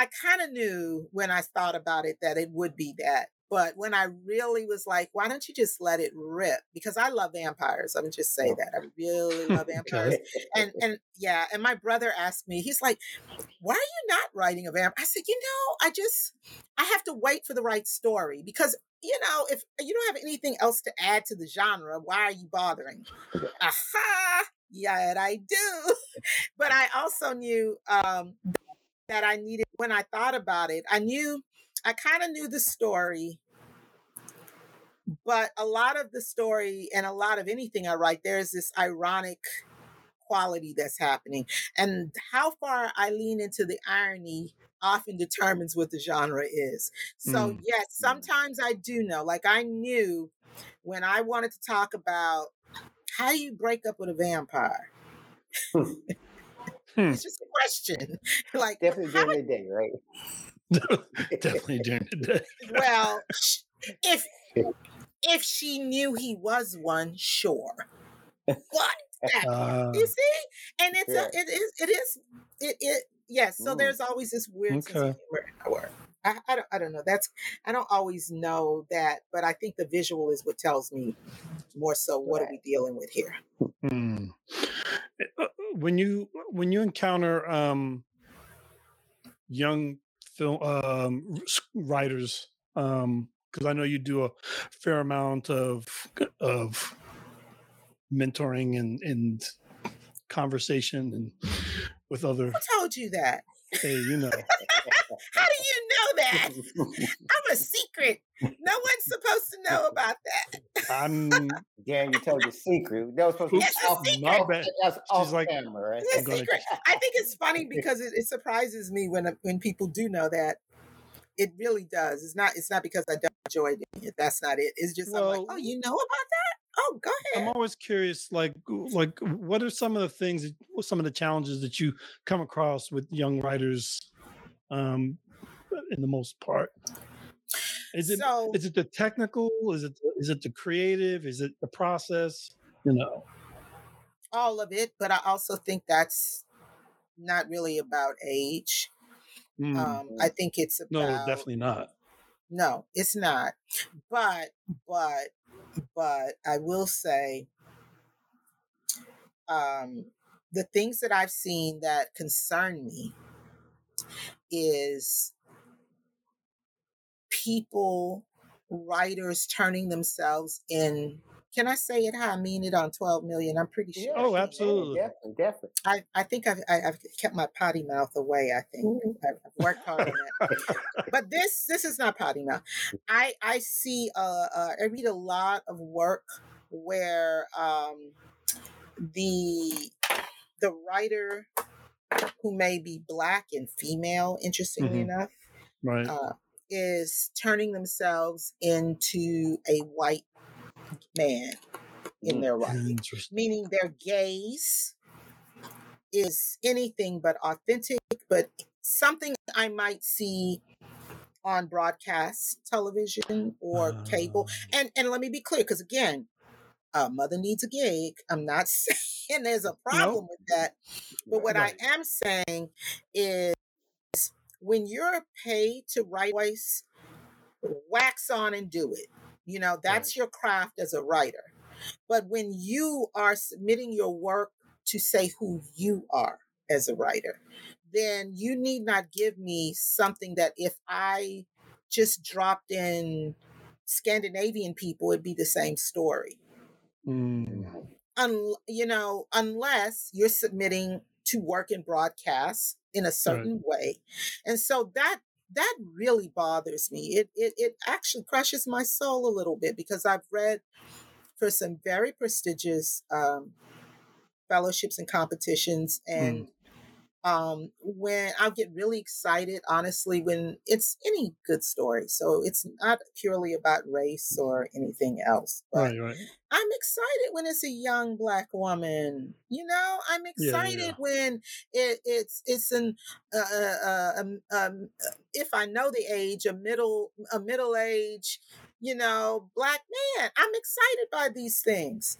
I kind of knew when I thought about it that it would be that. But when I really was like, why don't you just let it rip? Because I love vampires. I'm just say that. I really love <laughs> vampires. and and yeah, and my brother asked me, he's like, why are you not writing a vampire? I said, you know, I just I have to wait for the right story because you know, if you don't have anything else to add to the genre, why are you bothering? Aha! Yeah, I do. <laughs> but I also knew um, that I needed when I thought about it. I knew, I kind of knew the story, but a lot of the story and a lot of anything I write, there's this ironic quality that's happening. And how far I lean into the irony often determines what the genre is. So, mm. yes, sometimes I do know. Like, I knew when I wanted to talk about how do you break up with a vampire? Hmm. It's just a question. <laughs> like definitely during the day, right? <laughs> definitely during the day. well, if <laughs> if she knew he was one, sure. But uh, you see, and it's yeah. a, it is it is it it yes. So mm. there's always this weird okay. sense of humor in our work. I, I, don't I don't know. That's I don't always know that, but I think the visual is what tells me more so what are we dealing with here. Hmm. Eh, uh, when you when you encounter um, young film um, writers, because um, I know you do a fair amount of of mentoring and and conversation and with other. Who told you that? Hey, you know. <laughs> How do you know that? <laughs> I'm a secret. No one's supposed to know about that. I'm. Dan, you told your secret. That was supposed to be off, secret. That's off like, camera, right? It's secret. I think it's funny <laughs> because it, it surprises me when when people do know that. It really does. It's not. It's not because I don't enjoy doing it. That's not it. It's just well, I'm like, oh, you know about that? Oh, go ahead. I'm always curious, like, like, what are some of the things, what some of the challenges that you come across with young writers, um, in the most part? Is it so, is it the technical? Is it is it the creative? Is it the process? You know, all of it. But I also think that's not really about age Mm. Um, I think it's about no, definitely not. no, it's not. But but but I will say um the things that I've seen that concern me is people, writers turning themselves in. Can I say it how I mean it on 12 million? I'm pretty sure. Oh, absolutely. Yeah, definitely, definitely. I, I think I've, I, I've kept my potty mouth away. I think I've, I've worked hard on that. But this this is not potty mouth. I I see uh, uh I read a lot of work where um the the writer who may be black and female, interestingly Mhm. enough, Right. uh, is turning themselves into a white man in their writing, meaning their gaze is anything but authentic, but something I might see on broadcast television or cable. Uh, And and let me be clear, because again, a mother needs a gig. I'm not <laughs> saying there's a problem with that. But what Right. I am saying is when you're paid to write voice, wax on and do it. You know, that's your craft as a writer. But when you are submitting your work to say who you are as a writer, then you need not give me something that if I just dropped in Scandinavian people, it'd be the same story mm, un, you know, unless you're submitting to work in broadcast in a certain way. And so that that really bothers me. It, it it actually crushes my soul a little bit because I've read for some very prestigious um, fellowships and competitions and um when i'll get really excited honestly when it's any good story so it's not purely about race or anything else but right. Right. I'm excited when it's a young black woman. You know, I'm excited yeah. when it, it's it's an uh, uh, uh, um, um, uh, if I know the age, a middle a middle age, you know, black man. I'm excited by these things.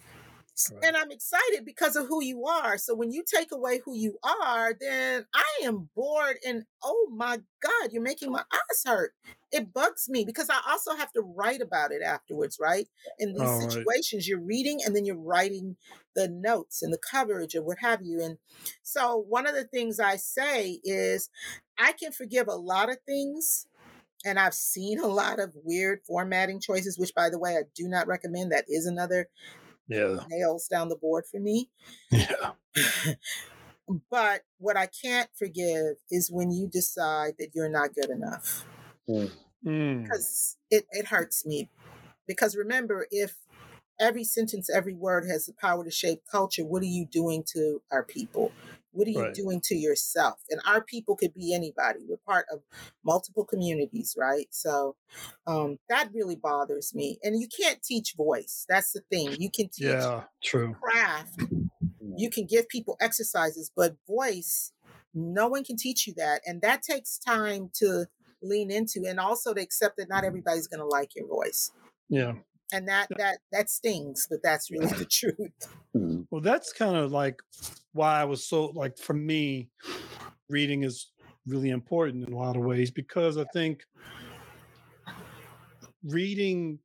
Right. And I'm excited because of who you are. So when you take away who you are, then I am bored and oh my God, you're making my eyes hurt. It bugs me because I also have to write about it afterwards, right? in these All right. situations you're reading and then you're writing the notes and the coverage or what have you and so one of the things i say is i can forgive a lot of things and i've seen a lot of weird formatting choices which by the way i do not recommend that is another Yeah. nails down the board for me Yeah. <laughs> but what i can't forgive is when you decide that you're not good enough Mm, because it, it hurts me. Because remember, if every sentence, every word has the power to shape culture, what are you doing to our people? What are you Right. doing to yourself? And our people could be anybody. We're part of multiple communities, right? So um, that really bothers me. And you can't teach voice. That's the thing. You can teach yeah. True. craft, you can give people exercises, but voice, no one can teach you that. And that takes time to lean into and also to accept that not everybody's going to like your voice. Yeah. And that that that stings, but that's really the truth. Mhm. Well, that's kind of like why I was so like for me, reading is really important in a lot of ways because I think reading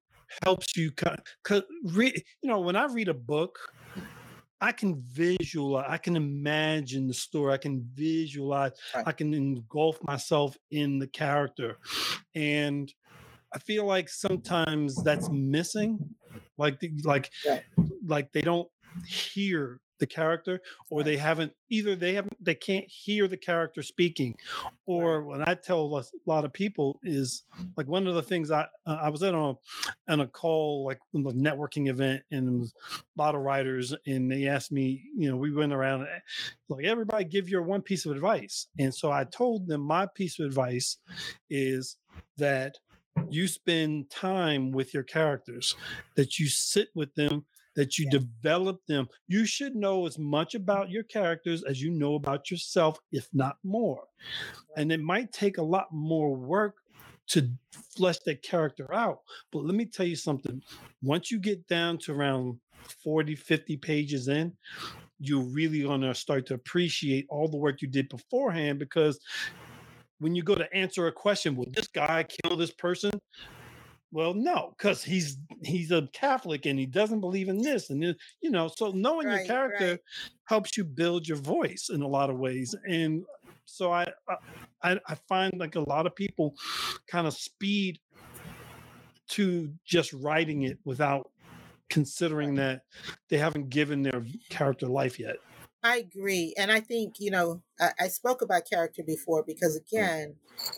helps you kind cause read you know when I read a book, I can visualize, I can imagine the story, I can visualize, Right. I can engulf myself in the character. And I feel like sometimes that's missing. Like the, like Right. like they don't hear the character or they haven't either they haven't they can't hear the character speaking or when i tell a lot of people is like one of the things i uh, i was at a on a call like a networking event and a lot of writers and they asked me you know we went around eh, like everybody give your one piece of advice and so i told them my piece of advice is that you spend time with your characters that you sit with them that you Yeah. develop them. You should know as much about your characters as you know about yourself, if not more. And it might take a lot more work to flesh that character out. But let me tell you something. Once you get down to around 40, 50 pages in, you're really going to start to appreciate all the work you did beforehand because when you go to answer a question, will this guy kill this person? Well, no, because he's he's a Catholic and he doesn't believe in this and you know. So knowing your character right. helps you build your voice in a lot of ways, and so I I, I find like a lot of people kind of speed to just writing it without considering that they haven't given their character life yet. I agree. And I think, you know, I, I spoke about character before because mm. again,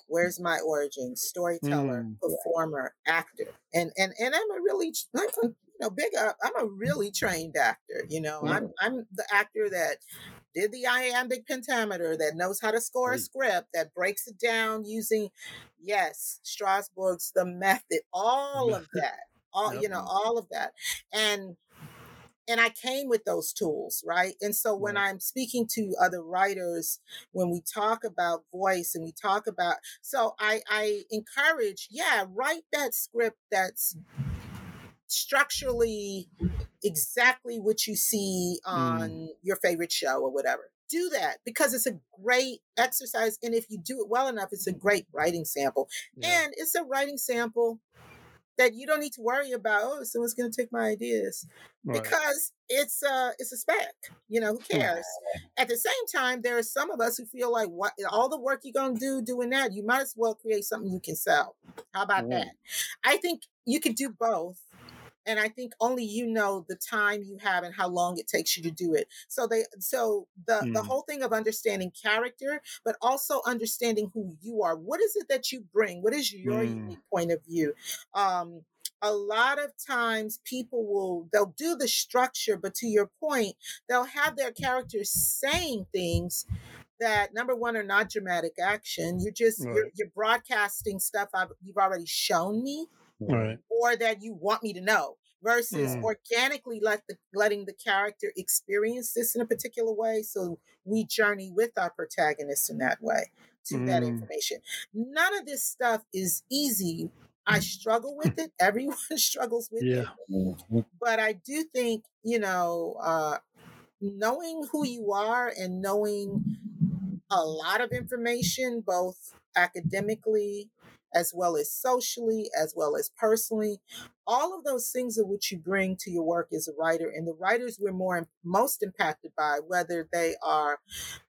where's my origin? Storyteller, Mm. performer, actor. And and and I'm a really I'm a, you know, big up. I'm a really trained actor. You know, I'm I'm the actor that did the iambic pentameter, that knows how to score a mm. script, that breaks it down using yes, Strasberg's the method, all <laughs> of that. All you know, all of that. And and I came with those tools, right? And so when Right. I'm speaking to other writers, when we talk about voice and we talk about, so I, I encourage, yeah, write that script that's structurally exactly what you see mm. on your favorite show or whatever. Do that because it's a great exercise. And if you do it well enough, it's a great writing sample. Yeah. And it's a writing sample that you don't need to worry about, oh, someone's going to take my ideas Right. because it's a it's a spec. You know, who cares? At the same time, there are some of us who feel like what all the work you're gonna do doing that, you might as well create something you can sell. How about Mm. that? I think you can do both. And I think only you know the time you have and how long it takes you to do it. So they so the the Mm. whole thing of understanding character, but also understanding who you are. What is it that you bring? What is your Mm. unique point of view? Um a lot of times people will they'll do the structure but to your point they'll have their characters saying things that number one are not dramatic action you're just you're, you're broadcasting stuff I've, you've already shown me Right. or that you want me to know versus Mm. organically let the letting the character experience this in a particular way so we journey with our protagonist in that way to that Mm. information none of this stuff is easy i struggle with it <laughs> everyone <laughs> struggles with it Yeah. Mhm. but i do think you know uh knowing who you are and knowing a lot of information both academically as well as socially as well as personally all of those things are what you bring to your work as a writer and the writers we're more most impacted by whether they are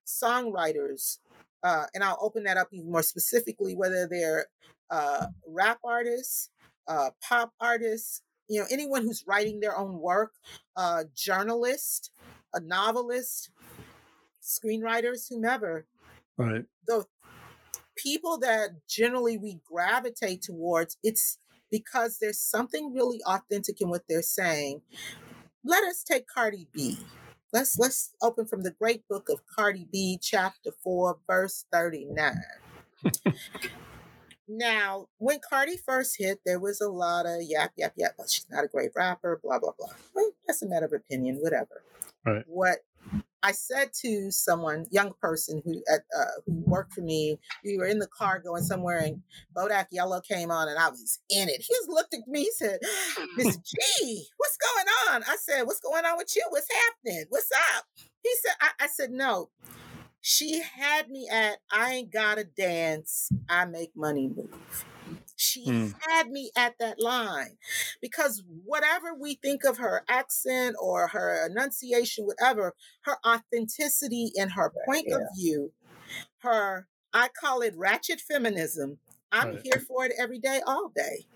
songwriters uh, and i'll open that up even more specifically whether they're uh, rap artists uh, pop artists you know anyone who's writing their own work uh, journalist a novelist screenwriters whomever Right. the people that generally we gravitate towards it's because there's something really authentic in what they're saying. Let us take cardi b. Let's let's open from the great book of cardi b chapter 4 verse 39 <laughs> now when cardi first hit there was a lot of yap yap yap oh, she's not a great rapper blah blah blah. Well, that's a matter of opinion whatever. Right. what I said to someone, young person who at, uh, who worked for me, we were in the car going somewhere, and Bodak Yellow came on, and I was in it. He just looked at me, he said, "Miss <laughs> G, what's going on?" I said, "What's going on with you? What's happening? What's up?" He said, "I, I said no." She had me at I ain't gotta dance, I make money move. She Mm. had me at that line because whatever we think of her accent or her enunciation, whatever, her authenticity and her point of view, her, I call it ratchet feminism. I'm Right. here for it every day, all day.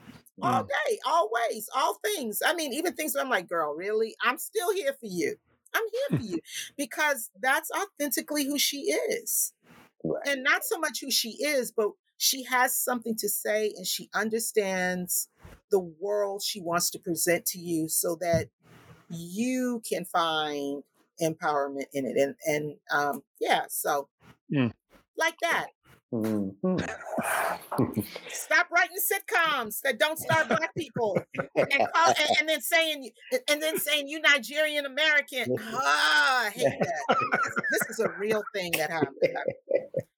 All Mm. day, always, all things. I mean, even things where I'm like, girl, really? I'm still here for you. I'm here for you <laughs> because that's authentically who she is Right. and not so much who she is, but she has something to say and she understands the world she wants to present to you so that you can find empowerment in it. And and um yeah, so Mm. like that. Mhm. <laughs> Stop writing sitcoms that don't star black people and call and, and then saying and then saying you Nigerian American. <laughs> Ah, I hate that. This is a real thing that happened.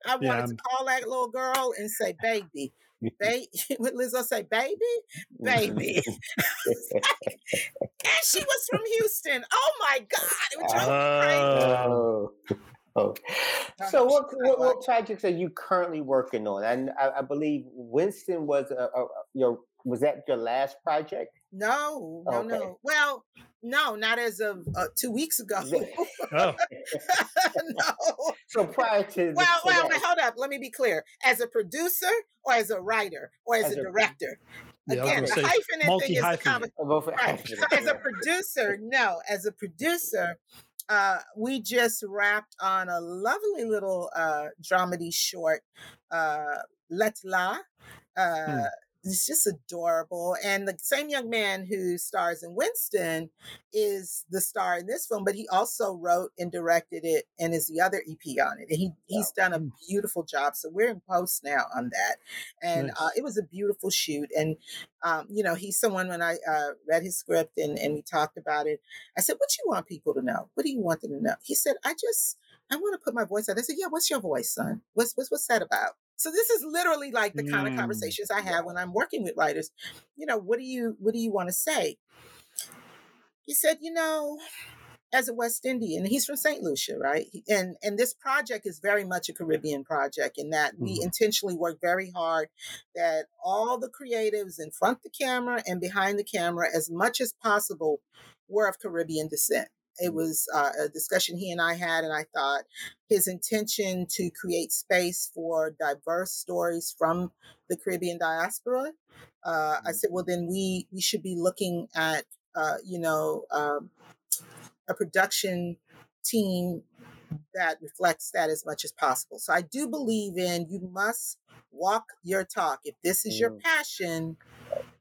I wanted Yeah, to call that little girl and say, baby. <laughs> Baby, <laughs> what Lizzo say, baby, baby. <laughs> and she was from Houston. Oh my God. It was drove me crazy. Oh. oh, oh. So, what, what, what projects are you currently working on? And I, I believe Winston was a, a, your was that your last project? No, no, okay. no. Well, no, not as of uh, two weeks ago. <laughs> oh. no. So prior to well, well, hold up. Let me be clear. As a producer, or as a writer, or as, as a, a, director. Yeah, Again, the hyphen thing is common. Right. As a producer, no. As a producer, uh, we just wrapped on a lovely little uh, dramedy short, uh, Let La. Uh, hmm it's just adorable. And the same young man who stars in Winston is the star in this film, but he also wrote and directed it and is the other EP on it. And he he's done a beautiful job. So we're in post now on that. And nice. uh, it was a beautiful shoot. And um, you know, he's someone when I uh, read his script and, and we talked about it, I said, What do you want people to know? What do you want them to know? He said, I just I want to put my voice out. I said, Yeah, what's your voice, son? What's what's what's that about? So this is literally like the kind of mm, conversations I have when I'm working with writers. You know, what do you what do you want to say? He said, you know, as a West Indian, he's from St. Lucia, right? And and this project is very much a Caribbean project in that we mm-hmm. intentionally work very hard that all the creatives in front the camera and behind the camera, as much as possible, were of Caribbean descent. It was uh, a discussion he and I had, and I thought his intention to create space for diverse stories from the Caribbean diaspora. Uh, I mm-hmm. said, well, then we we should be looking at uh, you know um, a production team that reflects that as much as possible. So I do believe in you must walk your talk. If this is your mm. passion,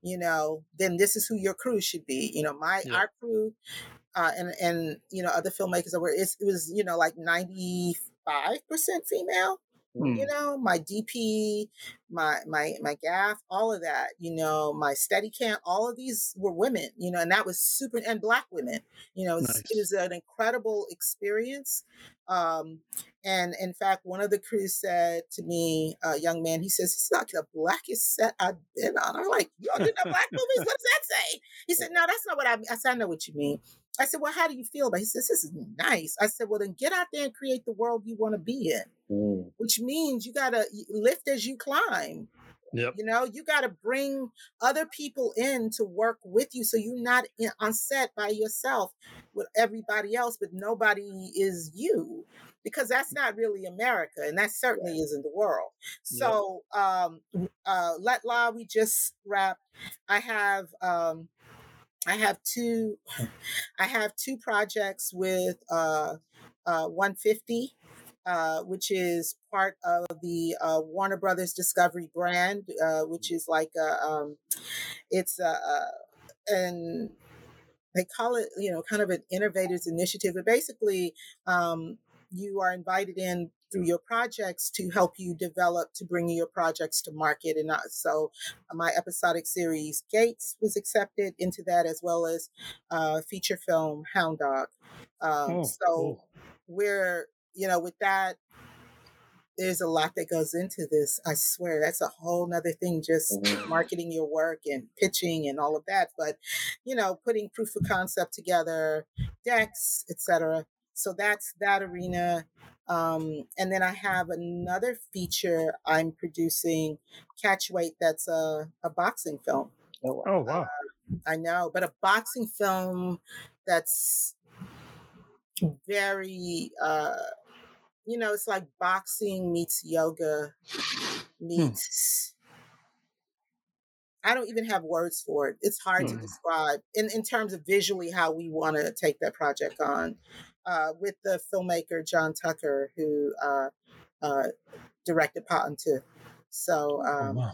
you know, then this is who your crew should be. You know, my yeah. our crew uh, and and you know other filmmakers that were it was you know like ninety five percent female. Mm. You know, my DP, my my my gaff, all of that. You know, my Steadicam, all of these were women. You know, and that was super and black women. You know, nice. it was an incredible experience. Um, and in fact, one of the crew said to me, a young man, he says, "It's not the blackest set I've been on." I'm like, "Y'all did the black movies? What does that say?" He said, "No, that's not what I mean." I said, "I know what you mean." I said, Well, how do you feel about it? He says, This is nice. I said, Well, then get out there and create the world you want to be in, mm. which means you got to lift as you climb. Yep. You know, you got to bring other people in to work with you so you're not in, on set by yourself with everybody else, but nobody is you because that's not really America and that certainly isn't the world. So, yep. um, uh, Let La, we just wrapped. I have, um, I have two <laughs> I have two projects with uh, uh, OneFifty uh, which is part of the uh, Warner Brothers Discovery brand, uh, which is like a, um, it's a, a, and they call it, you know, kind of an innovators initiative. But basically, um, you are invited in through your projects to help you develop to bring your projects to market and so uh, my episodic series gates was accepted into that as well as uh, feature film hound dog um, oh, so cool. we're you know with that there's a lot that goes into this i swear that's a whole nother thing just mm-hmm. marketing your work and pitching and all of that but you know putting proof of concept together decks etc so that's that arena um, and then I have another feature I'm producing, Catch Weight, that's a, a boxing film. Oh, oh wow. Uh, I know, but a boxing film that's very, uh, you know, it's like boxing meets yoga hmm. meets. Hmm. I don't even have words for it. It's hard hmm. to describe in, in terms of visually how we want to take that project on uh, with the filmmaker John Tucker, who uh, uh, directed Pot Two. So, oh, um, oh, wow.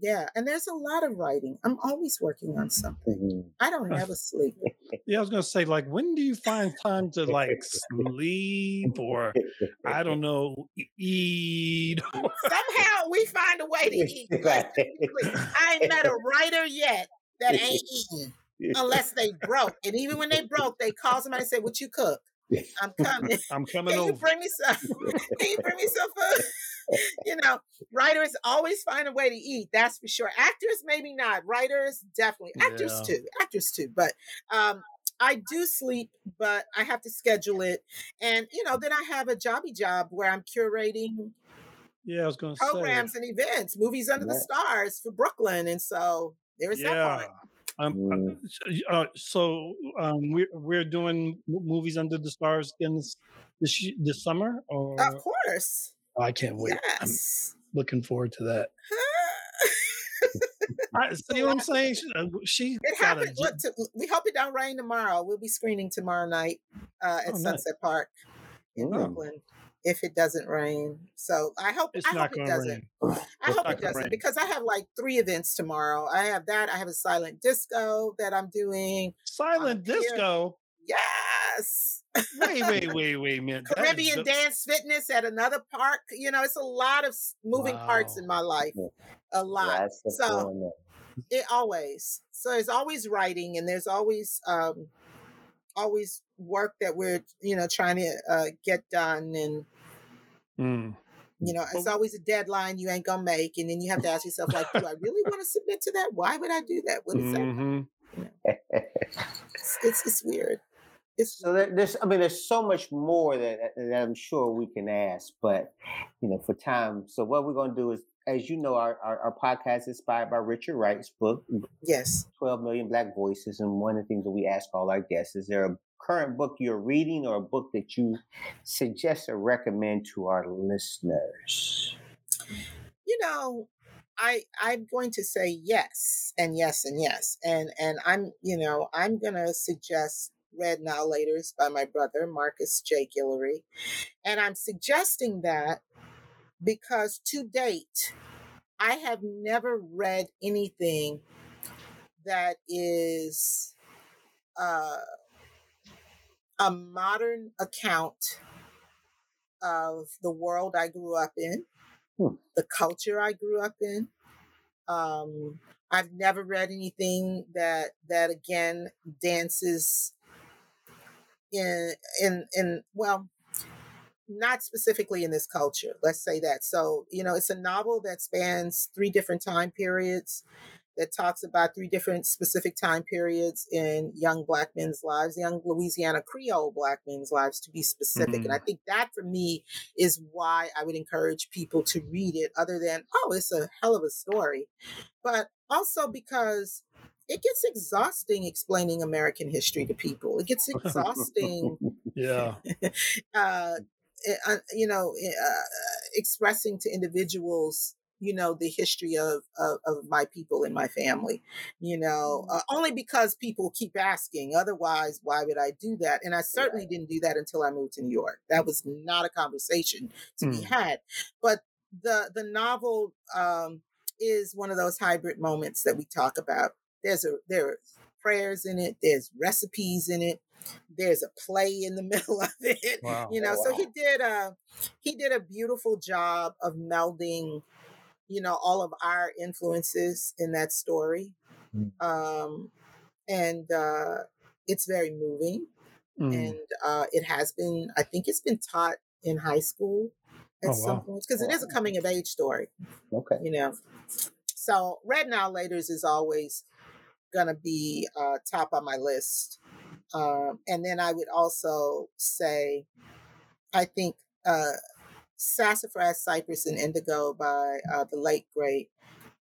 yeah, and there's a lot of writing. I'm always working on something. Mm-hmm. I don't ever sleep. Yeah, I was gonna say, like, when do you find time to like sleep or I don't know, eat? Somehow we find a way to eat. I ain't met a writer yet that ain't eating unless they broke. And even when they broke, they call somebody and say, "What you cook?" I'm coming. <laughs> I'm <laughs> coming Can over. You bring me some. <laughs> Can you bring me some food? you know, writers always find a way to eat. That's for sure. Actors, maybe not. Writers, definitely. Actors yeah. too. Actors too. But um, I do sleep, but I have to schedule it. And, you know, then I have a jobby job where I'm curating Yeah, I was going to programs say. and events, movies under the stars for Brooklyn. And so there's that Yeah. part. Um, Mm. uh, so um, we're we're doing movies under the stars again this this, this summer, or Of course. I can't wait. I'm Yes. looking forward to that. I, see what I'm saying? She, uh, she It happened. Look, to, we hope it don't rain tomorrow. We'll be screening tomorrow night uh, at Oh, nice. Sunset Park in Mm. Brooklyn. If it doesn't rain, so I hope It's I not hope it doesn't. rain. I It's hope it doesn't rain. because I have like three events tomorrow. I have that. I have a silent disco that I'm doing. Silent here. disco. Yes. Wait, <laughs> wait, wait, wait, man. That is Caribbean the- dance fitness at another park. You know, it's a lot of s- moving parts in my life. A lot. Lots of So it always. So there's always writing and there's always um always work that we're, you know, trying to uh, get done and Mm. you know, it's always a deadline you ain't gonna make, and then you have to ask yourself, like, do I really want to submit to that? Why would I do that? What is that? Mhm. It's, it's it's weird. It's So there, there's, I mean, there's so much more that, that I'm sure we can ask, but you know, for time. So what we're going to do is, as you know, our, our, our podcast is inspired by Richard Wright's book, yes. 12 Million Black Voices. And one of the things that we ask all our guests, is there a current book you're reading or a book that you suggest or recommend to our listeners? You know, I I'm going to say yes and yes and yes, and and I'm you know I'm gonna suggest Red Now Laters by my brother Marcus J. Guillory, and I'm suggesting that because to date I have never read anything that is uh, a modern account of the world I grew up in, Hmm. the culture I grew up in. Um, I've never read anything that that again dances in in in well not specifically in this culture let's say that so you know it's a novel that spans three different time periods that talks about three different specific time periods in young black men's lives young louisiana creole black men's lives to be specific. And i think that for me is why i would encourage people to read it other than oh it's a hell of a story. But also because it gets exhausting explaining american history to people. It gets exhausting <laughs> Yeah. <laughs> uh, eh, uh, you know, eh, uh, expressing to individuals, you know, the history of, of, of my people and my family, you know, uh, only because people keep asking. Otherwise, why would I do that? And I certainly didn't do that until I moved to New York. That was not a conversation to be Mm. had. But the the novel um, is one of those hybrid moments that we talk about. There's a there are prayers in it. There's recipes in it. There's a play in the <laughs> middle of it Wow. you know Oh, so he did a he did a beautiful job of melding you know all of our influences in that story Mm. um and uh it's very moving Mm. and uh it has been i think it's been taught in high school at Oh, some wow. point because it is a coming of age story Okay. you know so Red Now Laters is always gonna be uh top on my list um and then i would also say i think uh sassafras cypress and indigo by uh the late great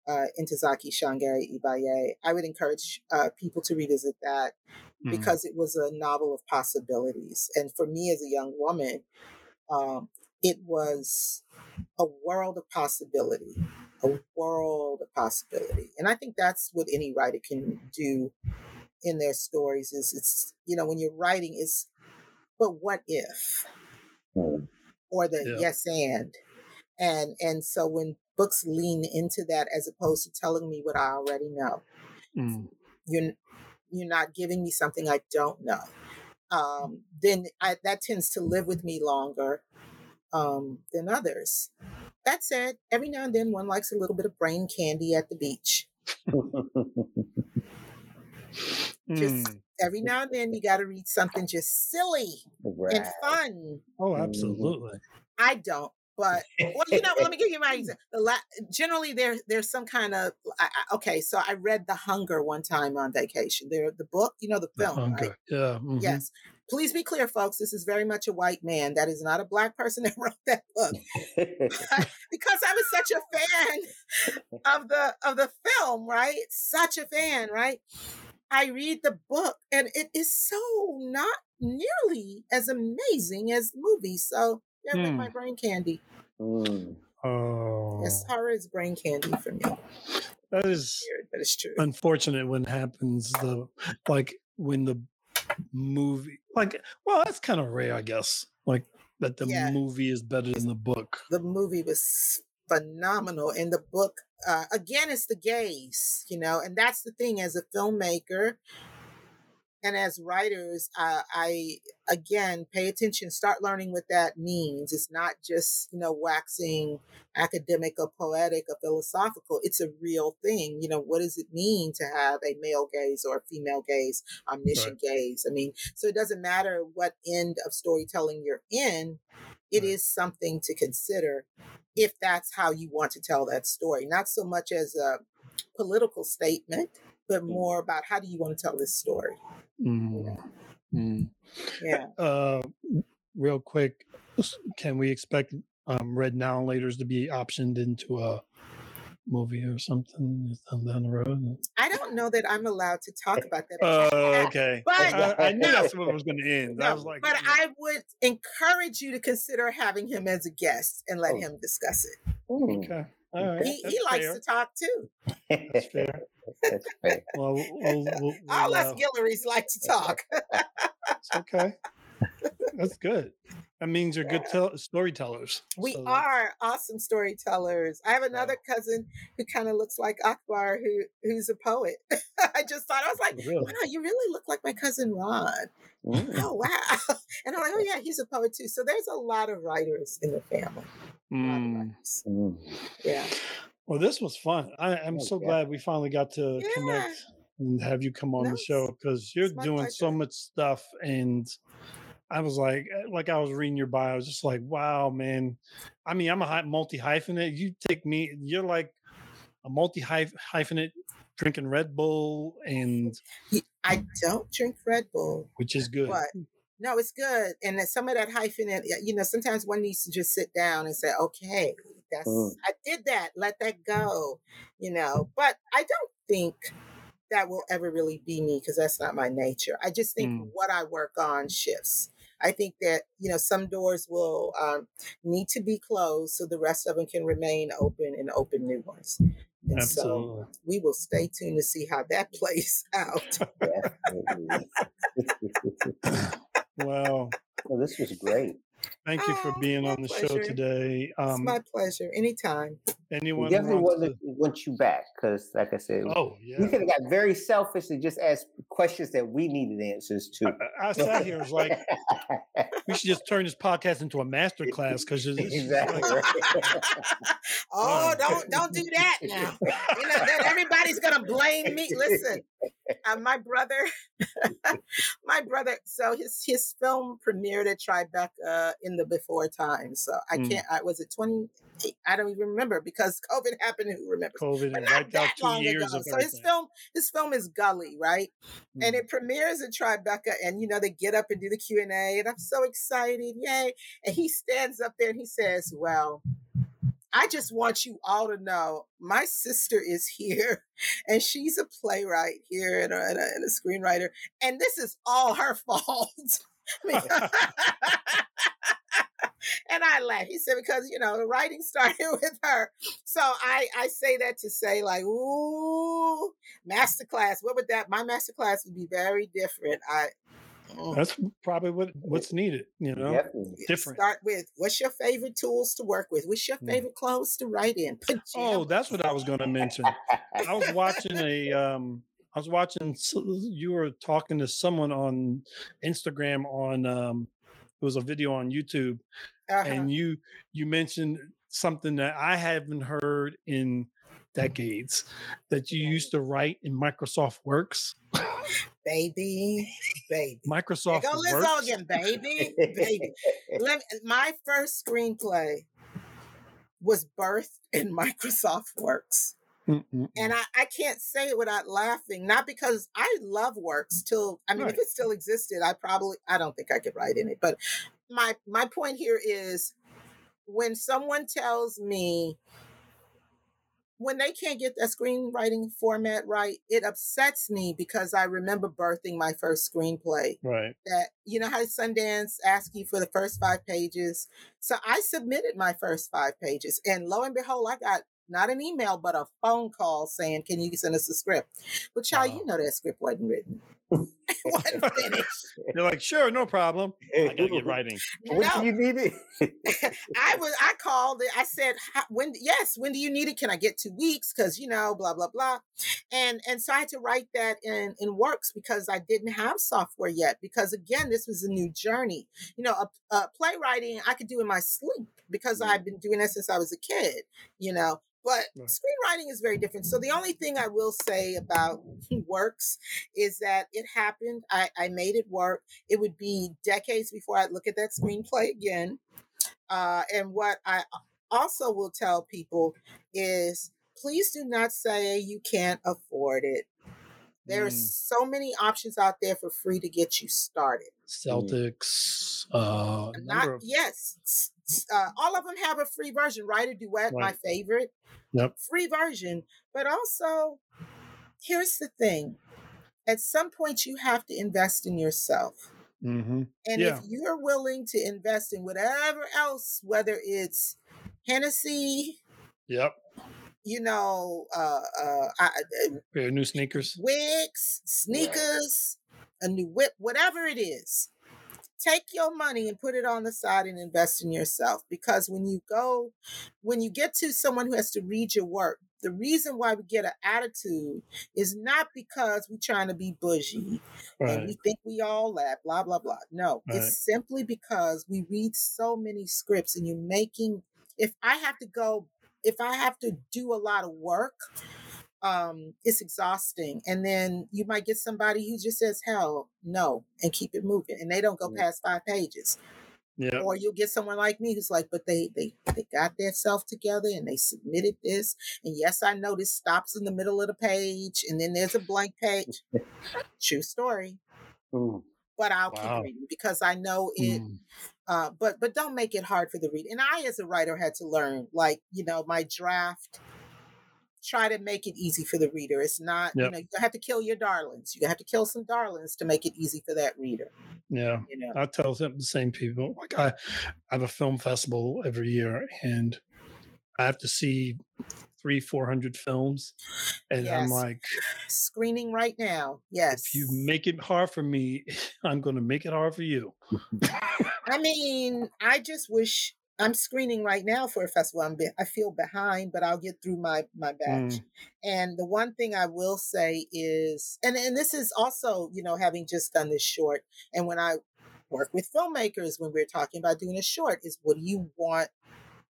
uh Ntozake Shange ibaye i would encourage uh people to revisit that Mm. because it was a novel of possibilities. And for me as a young woman, um, it was a world of possibility, a world of possibility. And I think that's what any writer can do in their stories is it's, you know, when you're writing is, but what if? Mm. Or the Yeah. yes and. And and so when books lean into that as opposed to telling me what I already know, Mm. you're you're not giving me something I don't know. Um, then I, that tends to live with me longer um, than others. That said, every now and then one likes a little bit of brain candy at the beach. <laughs> Just Mm. Every now and then you got to read something just silly right. and fun. Oh, Mhm. absolutely. I don't. but well, you know, let me give you my example. <laughs> The la- generally, there there's some kind of I, I, okay. So I read The Hunger one time on vacation. There, the book, you know, the film. The Hunger. Right? Yeah. mhm. Yes. Please be clear, folks. This is very much a white man. That is not a black person <laughs> that wrote that book. <laughs> because I was such a fan of the of the film, right? Such a fan, right? I read the book and it is so not nearly as amazing as the movie. So yeah, like Hmm. my brain candy. Mm. Oh, Yes, horror is brain candy for me. that is Weird, but it's true. unfortunate when happens. The like when the movie, like, well, that's kind of rare, I guess. Like that the Yeah. movie is better than the book. the movie was phenomenal in the book uh, again it's the gaze you know and that's the thing as a filmmaker and as writers uh, i again pay attention start learning what that means. It's not just you know waxing academic or poetic or philosophical. It's a real thing. You know what does it mean to have a male gaze or a female gaze omniscient gaze? I mean so it doesn't matter what end of storytelling you're in It is something to consider if that's how you want to tell that story not so much as a political statement but more about how do you want to tell this story Mm. Mm. yeah Uh, real quick, can we expect um, Red Now Laters to be optioned into a movie or something down down the road? i don't know that i'm allowed to talk about that Uh, okay. But- I, I knew no. that's what was going <laughs> to end. I No, was like, but yeah. I would encourage you to consider having him as a guest and let Oh. him discuss it. Mm. okay. All right. He, he likes to talk too. That's fair. That's fair. Well, we'll, we'll, we'll, All we'll, us uh, Guillerys like to talk. it's okay. That's good. That means you're good tell- storytellers. We So are awesome storytellers. I have another cousin who kind of looks like Akbar, who who's a poet. <laughs> I just thought I was like, Really? wow, you really look like my cousin Ron. Mm. Oh wow! <laughs> And I'm like, oh yeah, he's a poet too. So there's a lot of writers in the family. A lot of Mm. Mm. Yeah. Well, this was fun. I, I'm Oh, so yeah. glad we finally got to Yeah. connect and have you come on the show because you're doing so much stuff. And I was like, eh, like I was reading your bio, I was just like, wow, man. I mean, I'm a multi hyphenate. You take me, you're like a multi hyphenate drinking Red Bull, and <laughs> I don't drink Red Bull. which is good. But no, it's good. And some of that hyphenate, you know, sometimes one needs to just sit down and say, okay, that's, Mm. I did that, let that go, you know. But I don't think that will ever really be me because that's not my nature. I just think Mm. what I work on shifts. I think that, you know, some doors will um, need to be closed so the rest of them can remain open and open new ones. And so Absolutely. we will stay tuned to see how that <laughs> plays out. Definitely. <laughs> Well, well, this was great. Thank you for Oh, being my on the show pleasure. today. it's Um, my pleasure. Anytime. We anyone definitely wants want, to, want you back because, like I said, oh we yeah. could have got very selfish and just asked questions that we needed answers to. I, I sat here and was like, we should just turn this podcast into a master class because <laughs> it's, it's exactly. like, right. <laughs> oh, don't don't do that now. You know, then everybody's gonna blame me. Listen, uh, my brother, <laughs> my brother. So his his film premiered at Tribeca in the before time. So I Mm. can't. I was it twenty. I don't even remember because <laughs> COVID happened. Who remembers? COVID But not that long years ago. So his film, his film is Gully, right? and Mm. it premieres at Tribeca, and you know they get up and do the Q and A, and I'm so excited, yay! And he stands up there and he says, "Well, I just want you all to know my sister is here, <laughs> and she's a playwright here and a, and a, and a screenwriter, and this is all her <laughs> fault." <laughs> And I laughed. He said because you know the writing started with her. So I I say that to say like, ooh, masterclass. What would that? My masterclass would be very different. I mm, That's probably what what's needed, you know. Definitely. different. Start with what's your favorite tools to work with? What's your Mm. favorite clothes to write in? <laughs> Oh, Pajamas. that's what I was going to mention. I was watching a um I was watching you were talking to someone on Instagram on um it was a video on YouTube Uh-huh. and you you mentioned something that I haven't heard in decades that you used to write in Microsoft Works. baby, baby. There Microsoft go Lizzo Works. again, baby, baby. <laughs> Let me, my first screenplay was birthed in Microsoft Works. Mm-mm-mm. And I, I can't say it without laughing, not because I love Works till I mean Right. if it still existed, I probably I don't think I could write in it. But my my point here is when someone tells me when they can't get that screenwriting format right, it upsets me because I remember birthing my first screenplay right. that you know how Sundance asked you for the first five pages. So I submitted my first five pages, and lo and behold, I got not an email but a phone call saying, "Can you send us a script?" But child, Wow. you know that script wasn't written, <laughs> <laughs> it wasn't finished. You're like, sure, no problem. I gotta get writing. <laughs> When No. do you need it? I was I called it. I said, "When? Yes, when do you need it? Can I get two weeks? Because you know, blah blah blah." And and so I had to write that in in Works because I didn't have software yet. Because again, this was a new journey. You know, a, a playwriting I could do in my sleep because Mm. I've been doing that since I was a kid. You know. But Right. screenwriting is very different. So the only thing I will say about <laughs> works is that it happened. I, I made it work. It would be decades before I'd look at that screenplay again. Uh, and what I also will tell people is please do not say you can't afford it. There are Mm. so many options out there for free to get you started. Celtx. Uh, Not of, yes, s- s- uh, all of them have a free version. WriterDuet, my favorite, Yep. free version. But also, here's the thing: at some point, you have to invest in yourself. hmm And Yeah. if you're willing to invest in whatever else, whether it's Hennessy, Yep. you know, uh, uh, I- uh, new sneakers. wigs, sneakers, a new whip, whatever it is, take your money and put it on the side and invest in yourself. Because when you go, when you get to someone who has to read your work, the reason why we get an attitude is not because we're trying to be bougie and we think we all that, blah, blah, blah. No, Right. it's simply because we read so many scripts and you're making, if I have to go, if I have to do a lot of work, um, it's exhausting. And then you might get somebody who just says, hell, no, and keep it moving. And they don't go past five pages. Yeah. Or you'll get someone like me who's like, but they they they got their self together and they submitted this. And yes, I know this stops in the middle of the page and then there's a blank page. <laughs> True story. Mm. But I'll Wow. keep reading because I know it Mm. uh, but but don't make it hard for the reader. And I, as a writer, had to learn, like you know, my draft. Try to make it easy for the reader. It's not, you know, you have to kill your darlings. You have to kill some darlings to make it easy for that reader. Yeah. You know, I tell them the same people. Like I, I have a film festival every year, and I have to see three, four hundred films, and I'm like, <sighs> screening right now. Yes, if you make it hard for me, <laughs> I'm going to make it hard for you. <laughs> I mean, I just wish I'm screening right now for a festival. I'm be, I feel behind, but I'll get through my my batch. Mm. And the one thing I will say is, and and this is also, you know, having just done this short, and when I work with filmmakers when we're talking about doing a short, is what do you want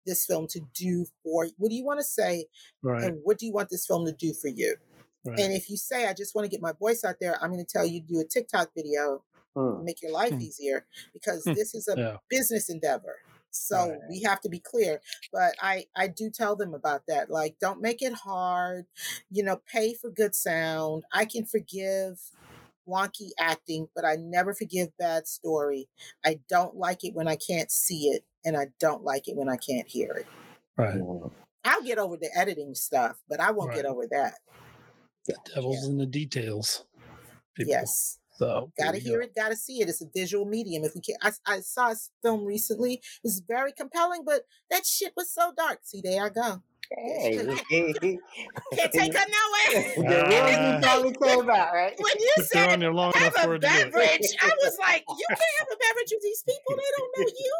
this film to do for? You? What do you want to say, Right. and what do you want this film to do for you? Right. And if you say, I just want to get my voice out there, I'm going to tell you to do a TikTok video Mm. make your life Hmm. easier because Hmm. this is a Yeah. business endeavor. So Right. we have to be clear. But I I do tell them about that. Like don't make it hard. You know, pay for good sound. I can forgive wonky acting, but I never forgive bad story. I don't like it when I can't see it and I don't like it when I can't hear it. Right. Mm. I'll get over the editing stuff, but I won't get over that. The devil's in the details. people. Yes. So Gotta hear go. it, gotta see it. It's a visual medium. If we can, I, I saw a film recently. It was very compelling, but that shit was so dark. See, there I go. Hey, Can't take her nowhere. <laughs> <laughs> the rose finally came out, right? when you If they're on said there long have enough a it to do it. beverage, <laughs> I was like, you can't have a beverage with these people. They don't know you.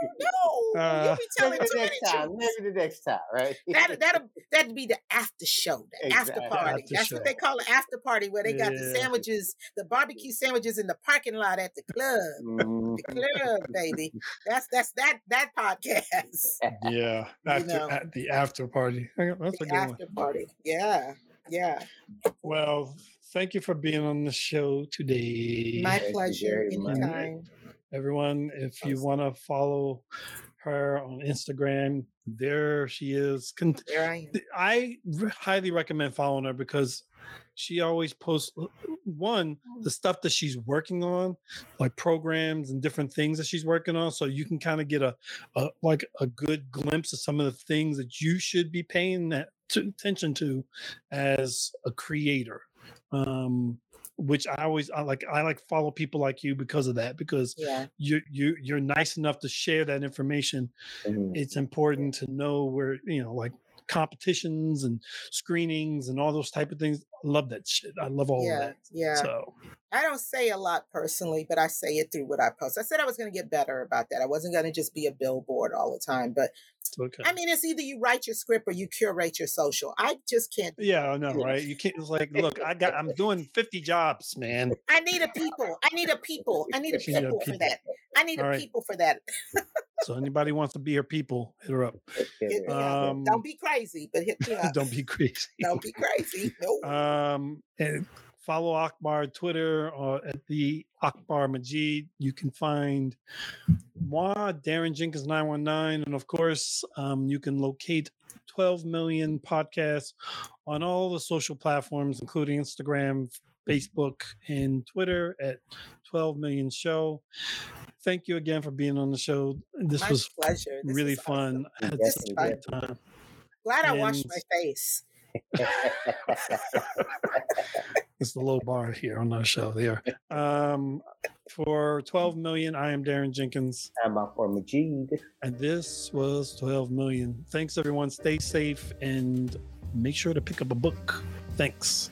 No, Uh, you'll be telling Maybe too the many next time. truths. Maybe the next time, right? That that'll that'd be the after show, the after party. After That's show. what they call it, after party, where they got the sandwiches, the barbecue sandwiches in the parking lot at the club. Mm. The club, baby. That's that's that that podcast. Yeah. After know. at the after party. Okay, That's a The good one. after party. Yeah. Yeah. Well, thank you for being on the show today. My Thank pleasure. Anytime. Everyone, if you want to follow her on Instagram. There she is. Con- There I am. I r- highly recommend following her because she always posts uh, one the stuff that she's working on, like programs and different things that she's working on, so you can kind of get a, a like a good glimpse of some of the things that you should be paying that to, attention to as a creator. Um, which I always I like I like follow people like you because of that because Yeah. you you you're nice enough to share that information Mhm. it's important to know where you know like competitions and screenings and all those type of things I love that shit i love all of Yeah. that Yeah. so I don't say a lot personally, but I say it through what I post. I said I was going to get better about that. I wasn't going to just be a billboard all the time. But okay I mean, it's either you write your script or you curate your social. I just can't. yeah i know right you can't it's like <laughs> look i got i'm doing 50 jobs man I need a people. I need a people. I need a <laughs> You need a people for that. I need All a right. people for that. so anybody wants to be her people hit her up <laughs> Hit up. Um, don't be crazy, but hit me up. don't be crazy don't be crazy. No. um and follow akbar on twitter or at the akbar majid you can find moi darren jenkins 919 and of course um, you can locate 12 million podcasts on all the social platforms including instagram facebook and twitter at 12 million show thank you again for being on the show this My was pleasure. This really awesome. fun I had Yes, such it a was. great time Glad I washed my face. <laughs> <laughs> It's the low bar here on our show there. <laughs> Um, for 12 million, I am Darren Jenkins, I'm for Majid. and this was 12 million. Thanks, everyone. Stay safe and make sure to pick up a book. Thanks.